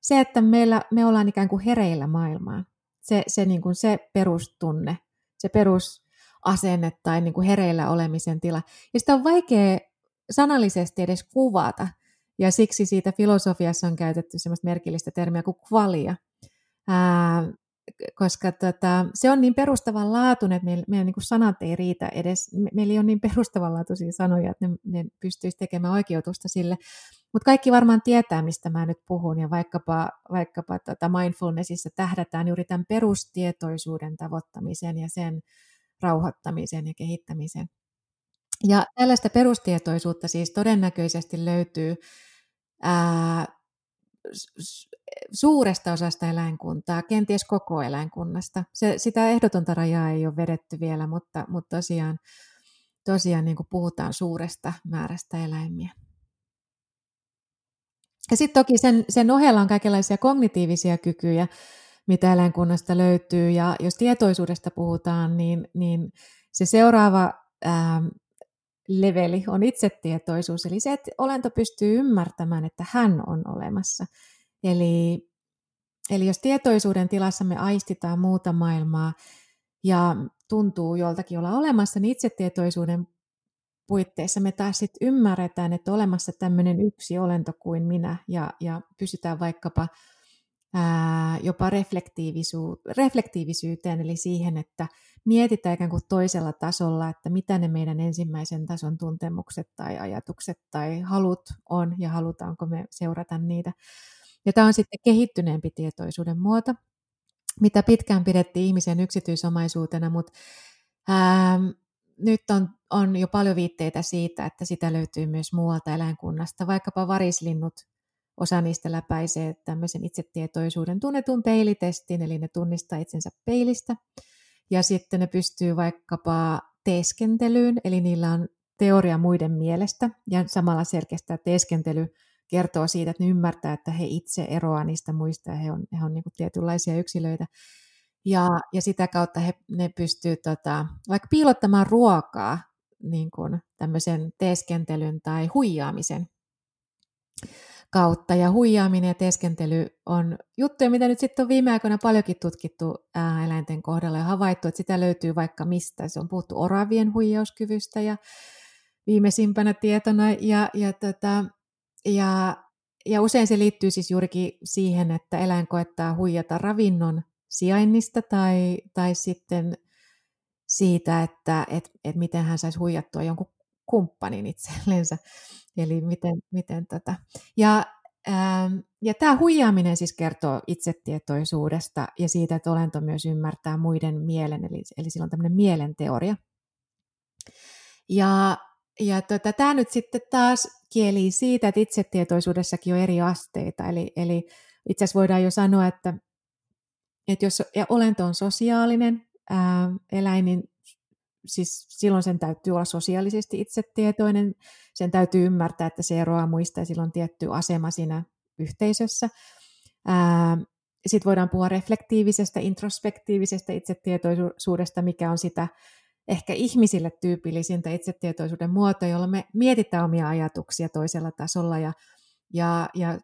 [SPEAKER 2] Se, että meillä, me ollaan ikään kuin hereillä maailmaan. Se, se, niin kuin se perustunne, se perusasenne tai niin kuin hereillä olemisen tila. Ja sitä on vaikea sanallisesti edes kuvata. Ja siksi siitä filosofiassa on käytetty semmoista merkillistä termiä kuin kvalia. Ää, koska tota, se on niin perustavanlaatuinen, että meillä, meidän niin kuin sanat ei riitä edes, me, meillä ei ole niin perustavanlaatuisia sanoja, että ne, ne pystyisi tekemään oikeutusta sille. Mutta kaikki varmaan tietää, mistä mä nyt puhun, ja vaikkapa, vaikkapa tota mindfulnessissa tähdätään juuri tämän perustietoisuuden tavoittamiseen ja sen rauhoittamiseen ja kehittämiseen. Ja tällaista perustietoisuutta siis todennäköisesti löytyy ää, suuresta osasta eläinkuntaa, kenties koko eläinkunnasta. Se, sitä ehdotonta rajaa ei ole vedetty vielä, mutta, mutta tosiaan, tosiaan niin kuin puhutaan suuresta määrästä eläimiä. Ja sitten toki sen, sen ohella on kaikenlaisia kognitiivisia kykyjä, mitä eläinkunnasta löytyy. Ja jos tietoisuudesta puhutaan, niin, niin se seuraava ää, leveli on itsetietoisuus, eli se, että olento pystyy ymmärtämään, että hän on olemassa. Eli, eli jos tietoisuuden tilassa me aistitaan muuta maailmaa ja tuntuu joltakin olla olemassa, niin itsetietoisuuden puitteissa me taas sit ymmärretään, että olemassa tämmöinen yksi olento kuin minä ja, ja pysytään vaikkapa ää, jopa reflektiivisyyteen, eli siihen, että mietitään ikään kuin toisella tasolla, että mitä ne meidän ensimmäisen tason tuntemukset tai ajatukset tai halut on ja halutaanko me seurata niitä. Ja tämä on sitten kehittyneempi tietoisuuden muoto, mitä pitkään pidettiin ihmisen yksityisomaisuutena, mutta ää, nyt on, on jo paljon viitteitä siitä, että sitä löytyy myös muualta eläinkunnasta, vaikkapa varislinnut Osa niistä läpäisee tämmöisen itsetietoisuuden tunnetun peilitestin, eli ne tunnistaa itsensä peilistä. Ja sitten ne pystyy vaikkapa teeskentelyyn, eli niillä on teoria muiden mielestä, ja samalla selkeästi teeskentely kertoo siitä, että ne ymmärtää, että he itse eroavat niistä muista, ja he on, he on niin tietynlaisia yksilöitä. Ja, ja sitä kautta he, ne pystyy tota, vaikka piilottamaan ruokaa niin kuin tämmöisen teeskentelyn tai huijaamisen kautta. Ja huijaaminen ja teeskentely on juttuja, mitä nyt sitten on viime aikoina paljonkin tutkittu ää, eläinten kohdalla ja havaittu, että sitä löytyy vaikka mistä. Se on puhuttu oravien huijauskyvystä ja viimeisimpänä tietona. Ja, ja, tota, ja, ja usein se liittyy siis juurikin siihen, että eläin koettaa huijata ravinnon sijainnista tai, tai sitten siitä, että et, et miten hän saisi huijattua jonkun kumppanin itsellensä. Eli miten, miten tota. Ja, ähm, ja tämä huijaaminen siis kertoo itsetietoisuudesta ja siitä, että olento myös ymmärtää muiden mielen, eli, eli sillä on tämmöinen mielenteoria. Ja, ja tota, tämä nyt sitten taas kieli siitä, että itsetietoisuudessakin on eri asteita, eli, eli itse asiassa voidaan jo sanoa, että, että jos olento on sosiaalinen ää, eläin, niin siis silloin sen täytyy olla sosiaalisesti itsetietoinen, sen täytyy ymmärtää, että se eroaa muista ja sillä on tietty asema siinä yhteisössä. Sitten voidaan puhua reflektiivisesta, introspektiivisesta itsetietoisuudesta, mikä on sitä ehkä ihmisille tyypillisintä itsetietoisuuden muotoa, jolla me mietitään omia ajatuksia toisella tasolla ja, ja, ja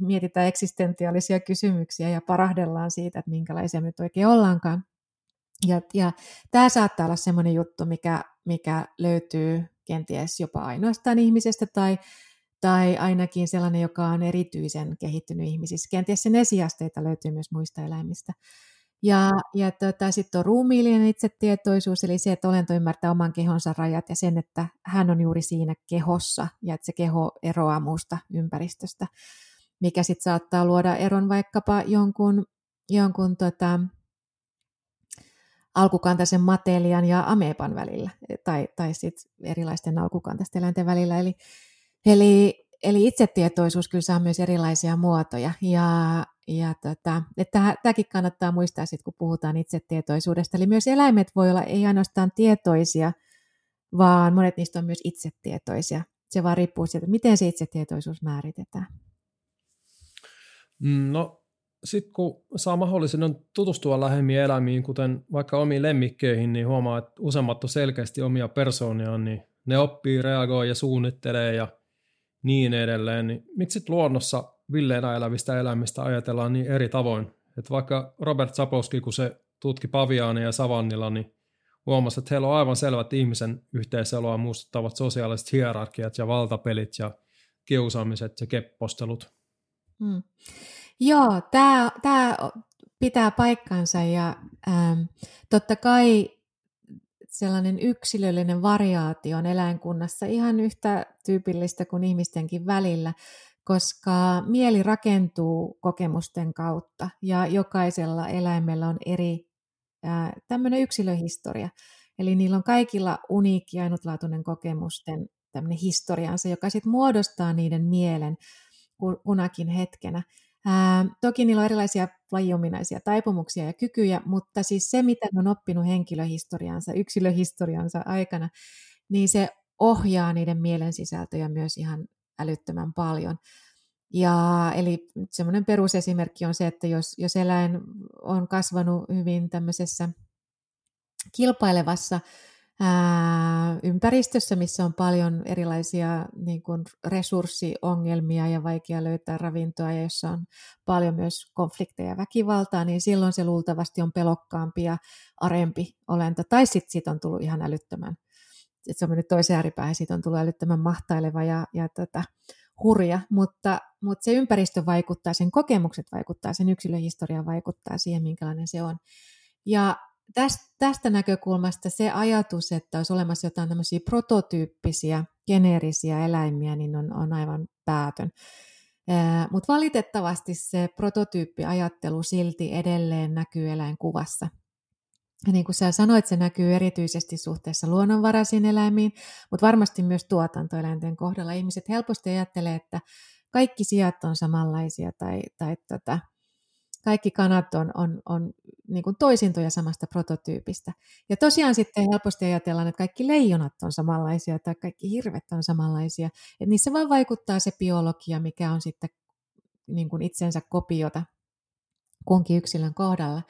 [SPEAKER 2] mietitään eksistentiaalisia kysymyksiä ja parahdellaan siitä, että minkälaisia me nyt oikein ollaankaan. Ja, ja tämä saattaa olla sellainen juttu, mikä, mikä löytyy kenties jopa ainoastaan ihmisestä tai, tai ainakin sellainen, joka on erityisen kehittynyt ihmisissä. Kenties sen esiasteita löytyy myös muista eläimistä. Ja, ja tota, sitten on ruumiillinen itsetietoisuus, eli se, että olento ymmärtää oman kehonsa rajat ja sen, että hän on juuri siinä kehossa ja että se keho eroaa muusta ympäristöstä, mikä sitten saattaa luoda eron vaikkapa jonkun, jonkun tota, alkukantaisen matelian ja ameepan välillä, tai, tai sitten erilaisten alkukantaisten eläinten välillä. Eli, eli, eli itsetietoisuus kyllä saa myös erilaisia muotoja, ja, ja tota, että tämäkin kannattaa muistaa sitten, kun puhutaan itsetietoisuudesta. Eli myös eläimet voi olla ei ainoastaan tietoisia, vaan monet niistä on myös itsetietoisia. Se vaan riippuu siitä, miten se itsetietoisuus määritetään.
[SPEAKER 1] Mm, no sitten kun saa mahdollisuuden tutustua lähemmin eläimiin, kuten vaikka omiin lemmikkeihin, niin huomaa, että useimmat on selkeästi omia persooniaan, niin ne oppii, reagoi ja suunnittelee ja niin edelleen, niin miksi luonnossa villeenä elävistä eläimistä ajatellaan niin eri tavoin? Että vaikka Robert Sapolsky, kun se tutki paviaania ja savannilla, niin huomasi, että heillä on aivan selvät ihmisen yhteiseloa muistuttavat sosiaaliset hierarkiat ja valtapelit ja kiusaamiset ja keppostelut.
[SPEAKER 2] Hmm. Joo, tämä pitää paikkansa ja ähm, totta kai sellainen yksilöllinen variaatio on eläinkunnassa ihan yhtä tyypillistä kuin ihmistenkin välillä, koska mieli rakentuu kokemusten kautta ja jokaisella eläimellä on eri tämmöinen yksilöhistoria. Eli niillä on kaikilla uniikki ja ainutlaatuinen kokemusten tämmöinen historiansa, joka sitten muodostaa niiden mielen kunakin hetkenä. Ää, toki niillä on erilaisia lajiominaisia taipumuksia ja kykyjä, mutta siis se, mitä on oppinut henkilöhistoriansa, yksilöhistoriansa aikana, niin se ohjaa niiden mielen sisältöjä myös ihan älyttömän paljon. Ja, eli semmoinen perusesimerkki on se, että jos, jos eläin on kasvanut hyvin tämmöisessä kilpailevassa ää, ympäristössä, missä on paljon erilaisia niin kuin resurssiongelmia ja vaikea löytää ravintoa ja jossa on paljon myös konflikteja ja väkivaltaa, niin silloin se luultavasti on pelokkaampi ja arempi olento. Tai sitten siitä on tullut ihan älyttömän, että se on mennyt toiseen ääripäähän, siitä on tullut älyttömän mahtaileva ja, ja tota, hurja, mutta, mutta se ympäristö vaikuttaa, sen kokemukset vaikuttaa, sen yksilöhistoria vaikuttaa siihen, minkälainen se on. Ja tästä, näkökulmasta se ajatus, että olisi olemassa jotain tämmöisiä prototyyppisiä, geneerisiä eläimiä, niin on, on aivan päätön. Mutta valitettavasti se prototyyppiajattelu silti edelleen näkyy eläinkuvassa. Ja niin kuin sä sanoit, se näkyy erityisesti suhteessa luonnonvaraisiin eläimiin, mutta varmasti myös tuotantoeläinten kohdalla. Ihmiset helposti ajattelee, että kaikki sijat on samanlaisia tai, tai tota, kaikki kanat on, on, on niin kuin toisintoja samasta prototyypistä. Ja tosiaan sitten helposti ajatellaan, että kaikki leijonat on samanlaisia tai kaikki hirvet on samanlaisia. Että niissä vaan vaikuttaa se biologia, mikä on sitten niin kuin itsensä kopiota kunkin yksilön kohdalla.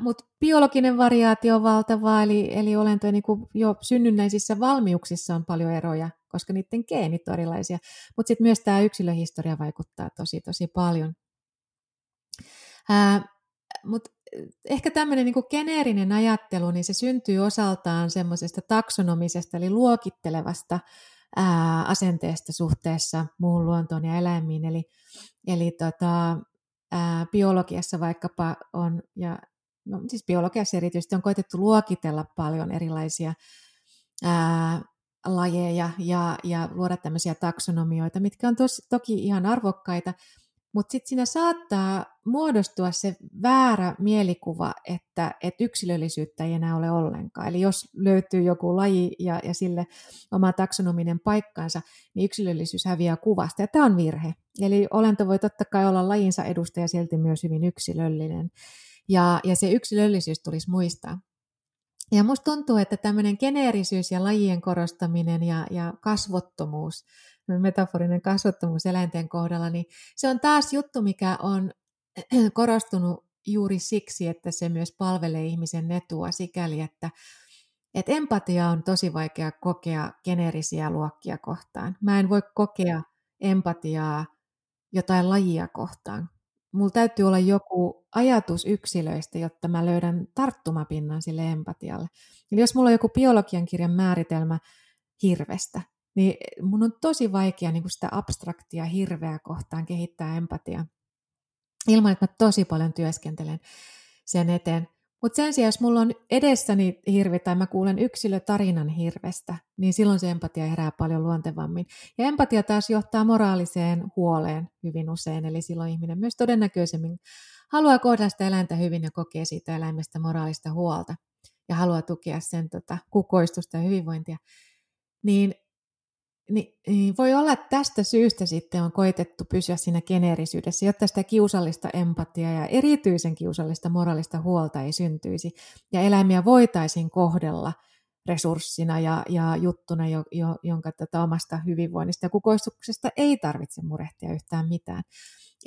[SPEAKER 2] Mutta biologinen variaatio on valtava, eli, eli olentojen niin kuin jo synnynnäisissä valmiuksissa on paljon eroja, koska niiden geenit on erilaisia. Mutta sitten myös tämä yksilöhistoria vaikuttaa tosi tosi paljon. Mutta ehkä tämmöinen niin geneerinen ajattelu, niin se syntyy osaltaan semmoisesta taksonomisesta, eli luokittelevasta ää, asenteesta suhteessa muun luontoon ja eläimiin. Eli, eli tota, ää, biologiassa vaikkapa on, ja no, siis biologiassa erityisesti on koitettu luokitella paljon erilaisia ää, lajeja ja, ja luoda tämmöisiä taksonomioita, mitkä on tos, toki ihan arvokkaita, mutta sitten siinä saattaa muodostua se väärä mielikuva, että, että yksilöllisyyttä ei enää ole ollenkaan. Eli jos löytyy joku laji ja, ja sille oma taksonominen paikkansa, niin yksilöllisyys häviää kuvasta. Ja tämä on virhe. Eli olento voi totta kai olla lajinsa edustaja silti myös hyvin yksilöllinen. Ja, ja se yksilöllisyys tulisi muistaa. Ja musta tuntuu, että tämmöinen geneerisyys ja lajien korostaminen ja, ja kasvottomuus metaforinen kasvattomuus eläinten kohdalla, niin se on taas juttu, mikä on korostunut juuri siksi, että se myös palvelee ihmisen etua sikäli, että, että empatia on tosi vaikea kokea geneerisiä luokkia kohtaan. Mä en voi kokea empatiaa jotain lajia kohtaan. Mulla täytyy olla joku ajatus yksilöistä, jotta mä löydän tarttumapinnan sille empatialle. Eli jos mulla on joku biologian kirjan määritelmä hirvestä, niin mun on tosi vaikea niin sitä abstraktia hirveä kohtaan kehittää empatia ilman, että mä tosi paljon työskentelen sen eteen. Mutta sen sijaan, jos mulla on edessäni hirvi tai mä kuulen yksilötarinan hirvestä, niin silloin se empatia herää paljon luontevammin. Ja empatia taas johtaa moraaliseen huoleen hyvin usein, eli silloin ihminen myös todennäköisemmin haluaa kohdata sitä eläintä hyvin ja kokee siitä eläimestä moraalista huolta ja haluaa tukea sen tota, kukoistusta ja hyvinvointia. Niin niin, niin voi olla, että tästä syystä sitten on koitettu pysyä siinä geneerisyydessä, jotta sitä kiusallista empatiaa ja erityisen kiusallista moraalista huolta ei syntyisi. Ja eläimiä voitaisiin kohdella resurssina ja, ja juttuna, jo, jo, jonka tätä omasta hyvinvoinnista ja kukoistuksesta ei tarvitse murehtia yhtään mitään.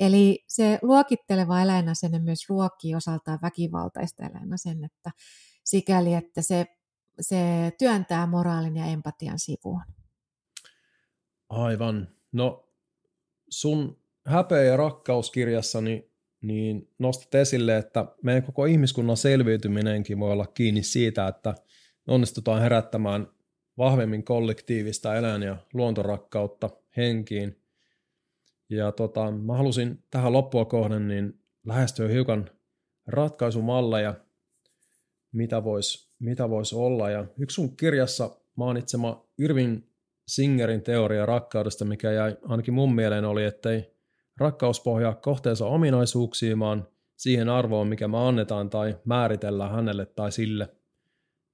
[SPEAKER 2] Eli se luokitteleva eläinasenne myös ruokkii osaltaan väkivaltaista eläinasennetta sikäli, että se se työntää moraalin ja empatian sivuun.
[SPEAKER 1] Aivan. No sun häpeä- ja rakkauskirjassani niin nostat esille, että meidän koko ihmiskunnan selviytyminenkin voi olla kiinni siitä, että onnistutaan herättämään vahvemmin kollektiivista eläin- ja luontorakkautta henkiin. Ja tota, mä halusin tähän loppua kohden niin lähestyä hiukan ratkaisumalleja, mitä voisi mitä vois olla. Ja yksi sun kirjassa mainitsema Irvin Singerin teoria rakkaudesta, mikä jäi ainakin mun mieleen oli, ettei rakkaus pohjaa kohteensa ominaisuuksiin, vaan siihen arvoon, mikä me annetaan tai määritellään hänelle tai sille.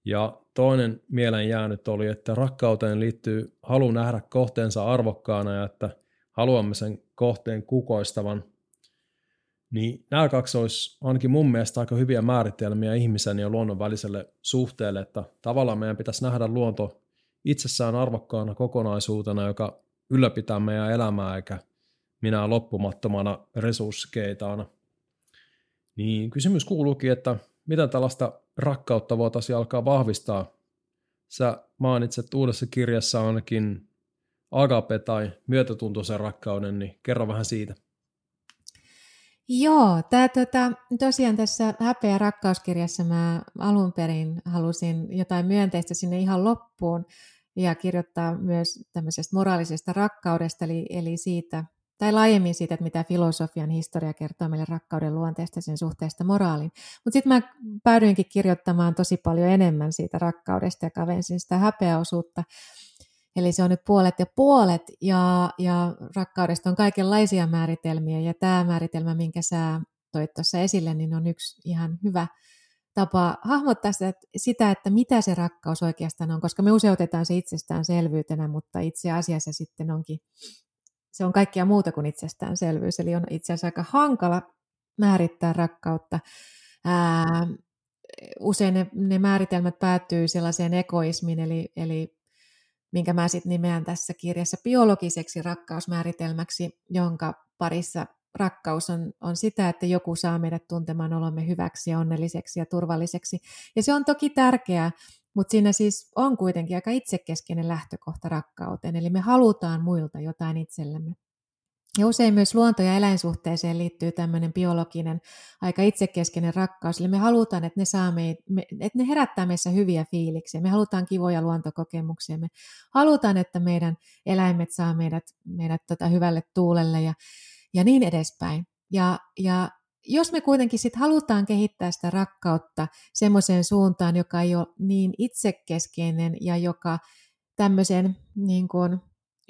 [SPEAKER 1] Ja toinen mielen jäänyt oli, että rakkauteen liittyy halu nähdä kohteensa arvokkaana ja että haluamme sen kohteen kukoistavan. Niin nämä kaksi olisi ainakin mun mielestä aika hyviä määritelmiä ihmisen ja luonnon väliselle suhteelle, että tavallaan meidän pitäisi nähdä luonto itsessään arvokkaana kokonaisuutena, joka ylläpitää meidän elämää eikä minä loppumattomana resurssikeitaana. Niin kysymys kuuluukin, että miten tällaista rakkautta voitaisiin alkaa vahvistaa? Sä mainitset uudessa kirjassa ainakin agape tai myötätuntoisen rakkauden, niin kerro vähän siitä.
[SPEAKER 2] Joo, tää, tota, tosiaan tässä häpeä- ja rakkauskirjassa mä alun perin halusin jotain myönteistä sinne ihan loppuun ja kirjoittaa myös tämmöisestä moraalisesta rakkaudesta, eli, eli siitä, tai laajemmin siitä, että mitä filosofian historia kertoo meille rakkauden luonteesta sen suhteesta moraaliin. Mutta sitten mä päädyinkin kirjoittamaan tosi paljon enemmän siitä rakkaudesta ja kavensin sitä häpeäosuutta. Eli se on nyt puolet ja puolet, ja, ja rakkaudesta on kaikenlaisia määritelmiä, ja tämä määritelmä, minkä sä toit tuossa esille, niin on yksi ihan hyvä tapa hahmottaa sitä, että mitä se rakkaus oikeastaan on, koska me useutetaan se itsestäänselvyytenä, mutta itse asiassa sitten onkin se on kaikkea muuta kuin itsestäänselvyys, eli on itse asiassa aika hankala määrittää rakkautta. Ää, usein ne, ne määritelmät päättyy sellaiseen egoismiin, eli, eli minkä mä sitten nimeän tässä kirjassa biologiseksi rakkausmääritelmäksi, jonka parissa rakkaus on, on sitä, että joku saa meidät tuntemaan olomme hyväksi ja onnelliseksi ja turvalliseksi. Ja se on toki tärkeää, mutta siinä siis on kuitenkin aika itsekeskeinen lähtökohta rakkauteen, eli me halutaan muilta jotain itsellemme. Ja usein myös luonto- ja eläinsuhteeseen liittyy tämmöinen biologinen, aika itsekeskeinen rakkaus. Eli me halutaan, että ne, saa me, että ne herättää meissä hyviä fiiliksiä. Me halutaan kivoja luontokokemuksia. Me halutaan, että meidän eläimet saa meidät, meidät tota hyvälle tuulelle ja, ja niin edespäin. Ja, ja jos me kuitenkin sit halutaan kehittää sitä rakkautta semmoiseen suuntaan, joka ei ole niin itsekeskeinen ja joka tämmöisen niin kuin,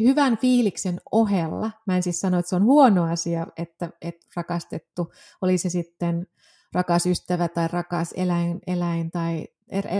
[SPEAKER 2] hyvän fiiliksen ohella, mä en siis sano, että se on huono asia, että, että rakastettu, oli se sitten rakas ystävä tai rakas eläin, eläin tai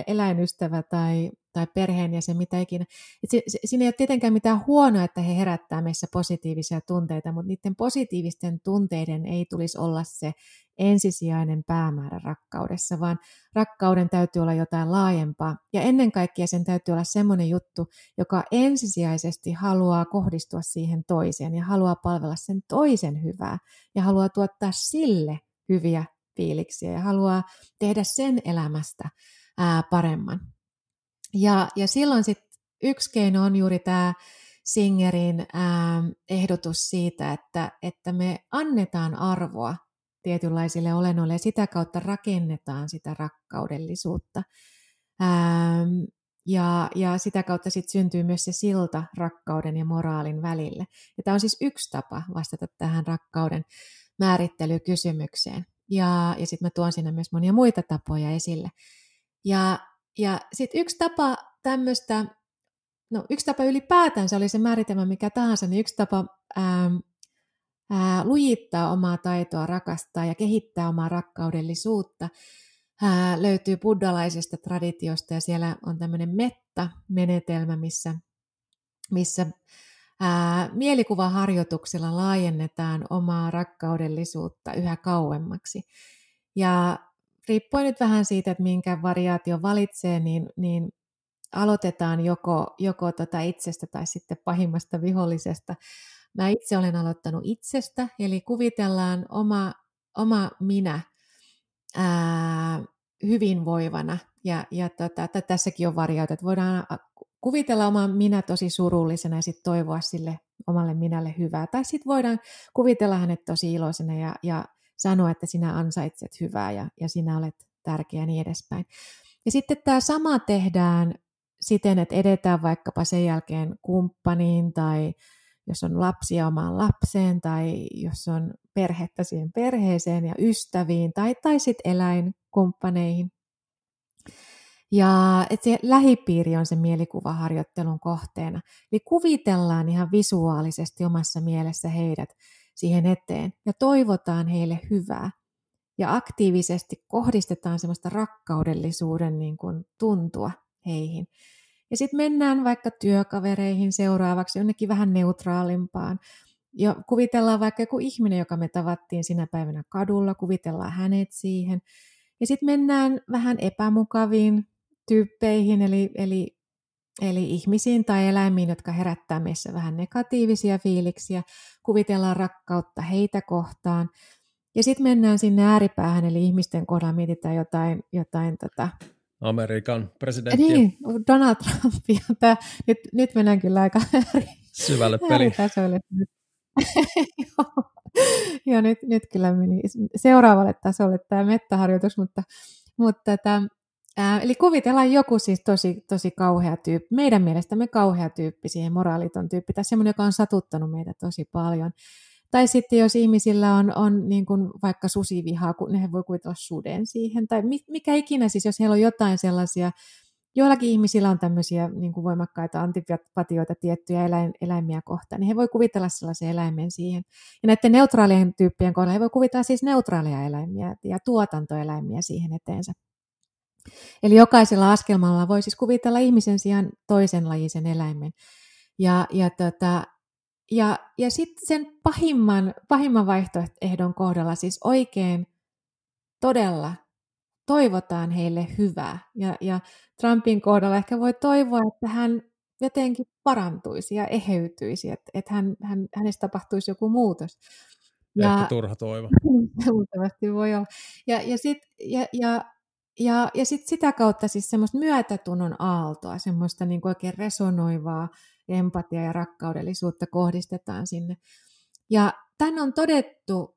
[SPEAKER 2] eläinystävä tai, tai perheenjäsen, mitä ikinä. Et se, se, siinä ei ole tietenkään mitään huonoa, että he herättää meissä positiivisia tunteita, mutta niiden positiivisten tunteiden ei tulisi olla se ensisijainen päämäärä rakkaudessa, vaan rakkauden täytyy olla jotain laajempaa. Ja ennen kaikkea sen täytyy olla semmoinen juttu, joka ensisijaisesti haluaa kohdistua siihen toiseen ja haluaa palvella sen toisen hyvää ja haluaa tuottaa sille hyviä fiiliksiä ja haluaa tehdä sen elämästä ää, paremman. Ja, ja silloin sitten yksi keino on juuri tämä Singerin ää, ehdotus siitä, että, että me annetaan arvoa tietynlaisille olennoille ja sitä kautta rakennetaan sitä rakkaudellisuutta. Ää, ja, ja sitä kautta sitten syntyy myös se silta rakkauden ja moraalin välille. Ja tämä on siis yksi tapa vastata tähän rakkauden määrittelykysymykseen. Ja, ja sitten mä tuon siinä myös monia muita tapoja esille. Ja, ja sitten yksi tapa tämmöistä, no yksi tapa ylipäätään, se oli se määritelmä mikä tahansa, niin yksi tapa ää, ää, lujittaa omaa taitoa rakastaa ja kehittää omaa rakkaudellisuutta ää, löytyy buddhalaisesta traditiosta ja siellä on tämmöinen metta-menetelmä, missä, missä ää, mielikuvaharjoituksilla laajennetaan omaa rakkaudellisuutta yhä kauemmaksi. Ja riippuen nyt vähän siitä, että minkä variaatio valitsee, niin, niin aloitetaan joko, joko tota itsestä tai sitten pahimmasta vihollisesta. Mä itse olen aloittanut itsestä, eli kuvitellaan oma, oma minä ää, hyvinvoivana Ja, ja tota, tässäkin on varioita, että voidaan kuvitella oma minä tosi surullisena ja sitten toivoa sille omalle minälle hyvää. Tai sitten voidaan kuvitella hänet tosi iloisena ja, ja sanoa, että sinä ansaitset hyvää ja, ja sinä olet tärkeä ja niin edespäin. Ja sitten tämä sama tehdään siten, että edetään vaikkapa sen jälkeen kumppaniin tai jos on lapsia omaan lapseen tai jos on perhettä siihen perheeseen ja ystäviin tai, tai sitten eläinkumppaneihin. Ja että se lähipiiri on se mielikuvaharjoittelun kohteena. Eli kuvitellaan ihan visuaalisesti omassa mielessä heidät siihen eteen ja toivotaan heille hyvää. Ja aktiivisesti kohdistetaan semmoista rakkaudellisuuden niin kuin tuntua heihin. Ja sitten mennään vaikka työkavereihin seuraavaksi jonnekin vähän neutraalimpaan. Ja kuvitellaan vaikka joku ihminen, joka me tavattiin sinä päivänä kadulla, kuvitellaan hänet siihen. Ja sitten mennään vähän epämukaviin tyyppeihin, eli, eli, eli ihmisiin tai eläimiin, jotka herättää meissä vähän negatiivisia fiiliksiä. Kuvitellaan rakkautta heitä kohtaan. Ja sitten mennään sinne ääripäähän, eli ihmisten kohdalla mietitään jotain, jotain tota,
[SPEAKER 1] Amerikan presidentti.
[SPEAKER 2] Niin, Donald Trump. Tämä, nyt, nyt mennään kyllä aika ääri,
[SPEAKER 1] syvälle peliin.
[SPEAKER 2] Joo, nyt, nyt kyllä meni seuraavalle tasolle tämä mettäharjoitus, mutta, mutta tämä, ää, eli kuvitellaan joku siis tosi, tosi kauhea tyyppi, meidän mielestämme kauhea tyyppi, siihen moraaliton tyyppi, tai semmoinen, joka on satuttanut meitä tosi paljon. Tai sitten jos ihmisillä on, on niin kuin vaikka susivihaa, kun ne voi kuvitella suden siihen, tai mikä ikinä siis, jos heillä on jotain sellaisia, joillakin ihmisillä on tämmöisiä niin kuin voimakkaita antipatioita tiettyjä eläin, eläimiä kohtaan, niin he voi kuvitella sellaisen eläimen siihen. Ja näiden neutraalien tyyppien kohdalla he voi kuvitella siis neutraaleja eläimiä ja tuotantoeläimiä siihen eteensä. Eli jokaisella askelmalla voi siis kuvitella ihmisen sijaan toisen lajisen eläimen. Ja, ja tota, ja, ja sitten sen pahimman, pahimman vaihtoehdon kohdalla siis oikein todella toivotaan heille hyvää. Ja, ja Trumpin kohdalla ehkä voi toivoa, että hän jotenkin parantuisi ja eheytyisi, että, että hän, hän, hänestä tapahtuisi joku muutos.
[SPEAKER 1] Ja, ehkä turha toivo.
[SPEAKER 2] Voi olla. Ja, ja sitten ja, ja, ja, ja sit sitä kautta siis semmoista myötätunnon aaltoa, semmoista niin oikein resonoivaa empatia ja rakkaudellisuutta kohdistetaan sinne. Ja tämän on todettu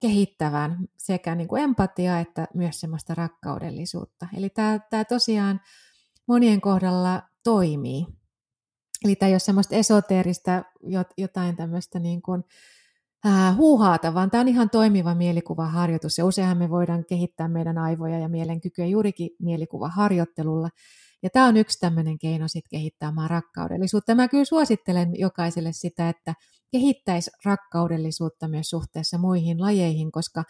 [SPEAKER 2] kehittävän sekä niin kuin empatiaa että myös semmoista rakkaudellisuutta. Eli tämä, tämä tosiaan monien kohdalla toimii. Eli tämä ei ole semmoista esoteerista jotain tämmöistä niin kuin, äh, huuhaata, vaan tämä on ihan toimiva mielikuvaharjoitus. Ja useinhan me voidaan kehittää meidän aivoja ja mielenkykyä juurikin mielikuvaharjoittelulla. Ja tämä on yksi tämmöinen keino sit kehittää maan rakkaudellisuutta. Mä kyllä suosittelen jokaiselle sitä, että kehittäisi rakkaudellisuutta myös suhteessa muihin lajeihin, koska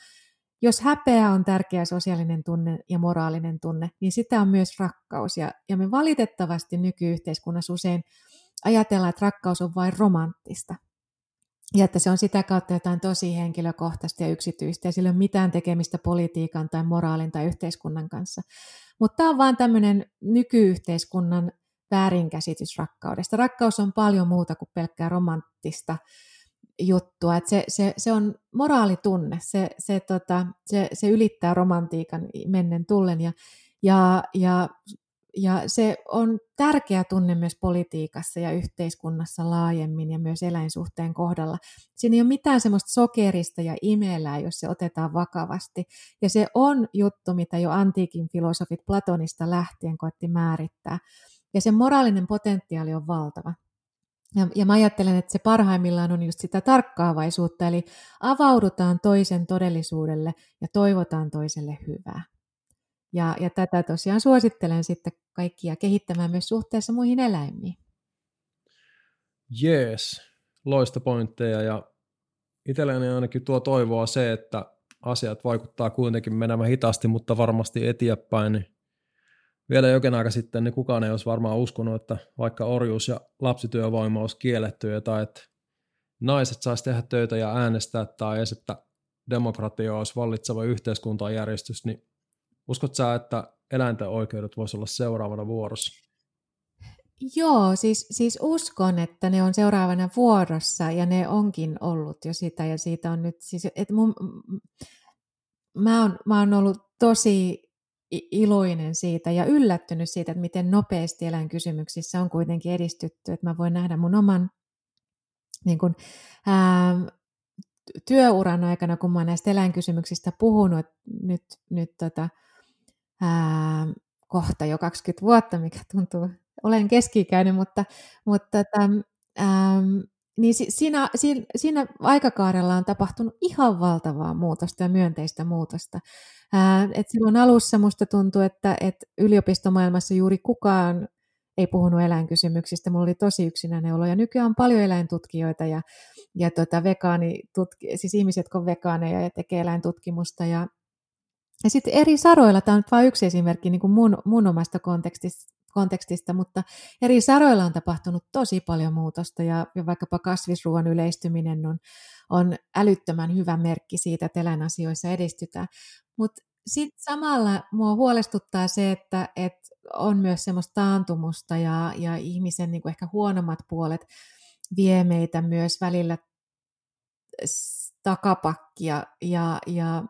[SPEAKER 2] jos häpeä on tärkeä sosiaalinen tunne ja moraalinen tunne, niin sitä on myös rakkaus. Ja, ja me valitettavasti nykyyhteiskunnassa usein ajatellaan, että rakkaus on vain romanttista. Ja että se on sitä kautta jotain tosi henkilökohtaista ja yksityistä, ja sillä ei ole mitään tekemistä politiikan tai moraalin tai yhteiskunnan kanssa. Mutta tämä on vaan tämmöinen nykyyhteiskunnan väärinkäsitys rakkaudesta. Rakkaus on paljon muuta kuin pelkkää romanttista juttua. Et se, se, se on moraalitunne, se, se, tota, se, se ylittää romantiikan mennen tullen ja, ja, ja ja se on tärkeä tunne myös politiikassa ja yhteiskunnassa laajemmin ja myös eläinsuhteen kohdalla. Siinä ei ole mitään semmoista sokerista ja imelää, jos se otetaan vakavasti. Ja se on juttu, mitä jo antiikin filosofit Platonista lähtien koetti määrittää. Ja se moraalinen potentiaali on valtava. Ja, ja mä ajattelen, että se parhaimmillaan on just sitä tarkkaavaisuutta, eli avaudutaan toisen todellisuudelle ja toivotaan toiselle hyvää. Ja, ja tätä tosiaan suosittelen sitten kaikkia kehittämään myös suhteessa muihin eläimiin.
[SPEAKER 1] Jees, loista pointteja ja itselleni ainakin tuo toivoa se, että asiat vaikuttaa kuitenkin menemään hitaasti, mutta varmasti eteenpäin. Niin vielä jokin aika sitten niin kukaan ei olisi varmaan uskonut, että vaikka orjuus ja lapsityövoima olisi kielletty tai että naiset saisi tehdä töitä ja äänestää tai edes, että demokratia olisi vallitseva yhteiskuntajärjestys, niin Uskot sä, että eläinten oikeudet voisi olla seuraavana vuorossa?
[SPEAKER 2] Joo, siis, siis uskon, että ne on seuraavana vuorossa ja ne onkin ollut jo sitä ja siitä on nyt siis, että mun, mä, oon, mä oon ollut tosi iloinen siitä ja yllättynyt siitä, että miten nopeasti eläinkysymyksissä on kuitenkin edistytty. Että mä voin nähdä mun oman niin kun, ää, työuran aikana, kun mä oon näistä eläinkysymyksistä puhunut nyt, nyt tota, ää, kohta jo 20 vuotta, mikä tuntuu, olen keski-ikäinen, mutta, mutta tota, ää, niin siinä, siinä, siinä aikakaarella on tapahtunut ihan valtavaa muutosta ja myönteistä muutosta. Ää, et silloin alussa musta tuntui, että et yliopistomaailmassa juuri kukaan ei puhunut eläinkysymyksistä. Mulla oli tosi yksinäinen olo ja nykyään on paljon eläintutkijoita ja, ja tota vegaanitutki, siis ihmiset, jotka on vegaaneja ja tekee eläintutkimusta ja ja sitten eri saroilla, tämä on vain yksi esimerkki niin kuin mun, mun omasta kontekstista, kontekstista, mutta eri saroilla on tapahtunut tosi paljon muutosta ja, ja vaikkapa kasvisruoan yleistyminen on, on älyttömän hyvä merkki siitä, että eläinasioissa edistytään. Mutta sitten samalla mua huolestuttaa se, että, että on myös semmoista taantumusta ja, ja ihmisen niin kuin ehkä huonommat puolet vie meitä myös välillä takapakkia ja, ja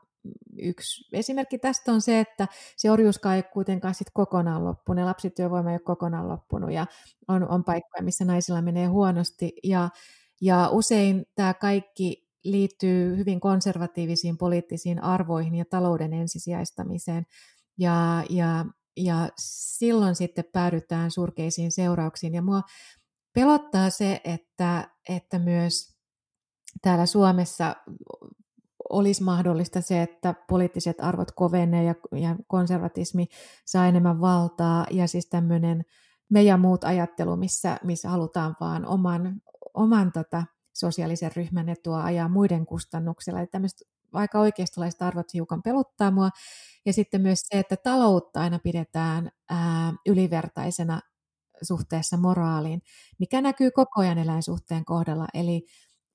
[SPEAKER 2] yksi esimerkki tästä on se, että se orjuuskaan ei kuitenkaan sit kokonaan loppunut, ja lapsityövoima ei ole kokonaan loppunut, ja on, on paikkoja, missä naisilla menee huonosti, ja, ja usein tämä kaikki liittyy hyvin konservatiivisiin poliittisiin arvoihin ja talouden ensisijaistamiseen, ja, ja, ja silloin sitten päädytään surkeisiin seurauksiin, ja mua pelottaa se, että, että myös täällä Suomessa olisi mahdollista se, että poliittiset arvot kovenee ja, ja konservatismi saa enemmän valtaa ja siis tämmöinen me ja muut ajattelu, missä, missä halutaan vaan oman, oman tota, sosiaalisen ryhmän etua ajaa muiden kustannuksella. Eli tämmöiset aika oikeistolaiset arvot hiukan peluttaa mua. Ja sitten myös se, että taloutta aina pidetään ää, ylivertaisena suhteessa moraaliin, mikä näkyy koko ajan eläinsuhteen kohdalla. Eli,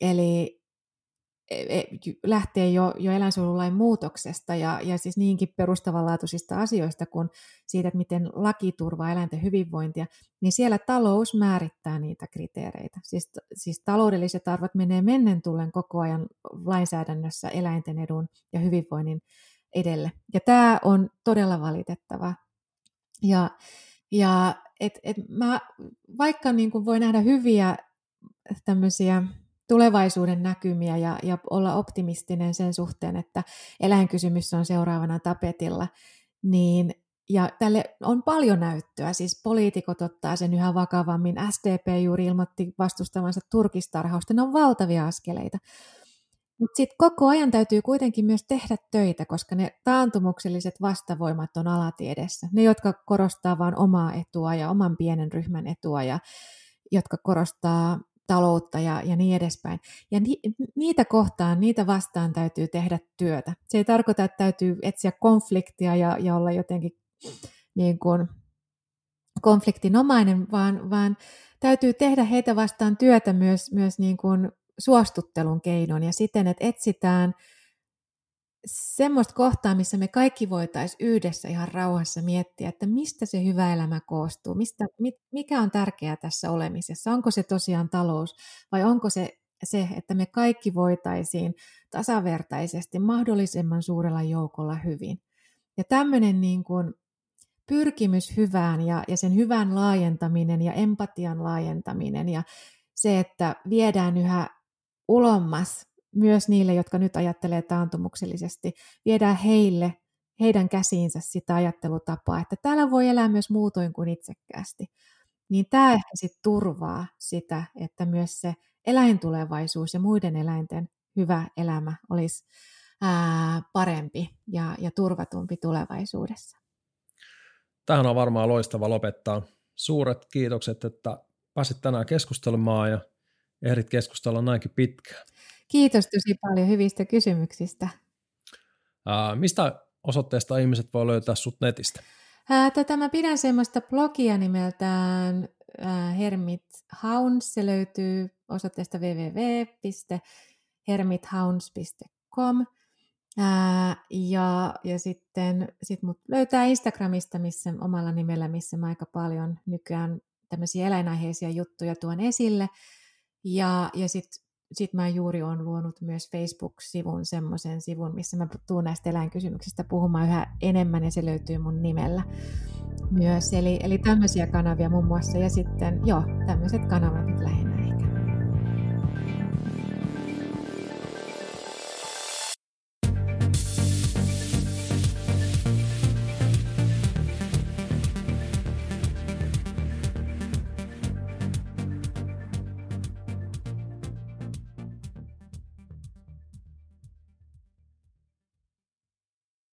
[SPEAKER 2] eli lähtee jo, jo eläinsuojelulain muutoksesta ja, ja siis niinkin perustavanlaatuisista asioista kuin siitä, että miten laki turvaa eläinten hyvinvointia, niin siellä talous määrittää niitä kriteereitä. Siis, siis taloudelliset arvot menee mennen tullen koko ajan lainsäädännössä eläinten edun ja hyvinvoinnin edelle. Ja tämä on todella valitettava. Ja, ja et, et mä, vaikka niin voi nähdä hyviä tämmöisiä tulevaisuuden näkymiä ja, ja olla optimistinen sen suhteen, että eläinkysymys on seuraavana tapetilla, niin ja tälle on paljon näyttöä, siis poliitikot ottaa sen yhä vakavammin. SDP juuri ilmoitti vastustavansa turkistarhausta, ne on valtavia askeleita. Mutta sitten koko ajan täytyy kuitenkin myös tehdä töitä, koska ne taantumukselliset vastavoimat on alatiedessä. Ne, jotka korostaa vain omaa etua ja oman pienen ryhmän etua ja jotka korostaa taloutta ja, ja niin edespäin. Ja ni, niitä kohtaan, niitä vastaan täytyy tehdä työtä. Se ei tarkoita, että täytyy etsiä konfliktia ja, ja olla jotenkin niin kuin konfliktinomainen, vaan, vaan täytyy tehdä heitä vastaan työtä myös, myös niin kuin suostuttelun keinon ja siten, että etsitään – semmoista kohtaa, missä me kaikki voitaisiin yhdessä ihan rauhassa miettiä, että mistä se hyvä elämä koostuu, mistä, mikä on tärkeää tässä olemisessa, onko se tosiaan talous vai onko se se, että me kaikki voitaisiin tasavertaisesti mahdollisimman suurella joukolla hyvin. Ja tämmöinen niin kuin pyrkimys hyvään ja, ja sen hyvän laajentaminen ja empatian laajentaminen ja se, että viedään yhä ulommas myös niille, jotka nyt ajattelee taantumuksellisesti, viedään heille, heidän käsiinsä sitä ajattelutapaa, että täällä voi elää myös muutoin kuin itsekkäästi. Niin tämä ehkä sitten turvaa sitä, että myös se eläintulevaisuus ja muiden eläinten hyvä elämä olisi ää, parempi ja, ja turvatumpi tulevaisuudessa.
[SPEAKER 1] Tähän on varmaan loistava lopettaa. Suuret kiitokset, että pääsit tänään keskustelemaan ja ehdit keskustella näinkin pitkään.
[SPEAKER 2] Kiitos tosi paljon hyvistä kysymyksistä.
[SPEAKER 1] Ää, mistä osoitteesta ihmiset voi löytää sut netistä?
[SPEAKER 2] Ää, tätä mä pidän semmoista blogia nimeltään ää, Hermit Hounds. Se löytyy osoitteesta www.hermithounds.com. Ää, ja, ja sitten sit mut löytää Instagramista missä, omalla nimellä, missä mä aika paljon nykyään tämmöisiä eläinaiheisia juttuja tuon esille. Ja, ja sitten sit mä juuri on luonut myös Facebook-sivun, semmoisen sivun, missä mä tuun näistä eläinkysymyksistä puhumaan yhä enemmän ja se löytyy mun nimellä myös. Eli, eli tämmöisiä kanavia muun muassa ja sitten joo, tämmöiset kanavat lähinnä.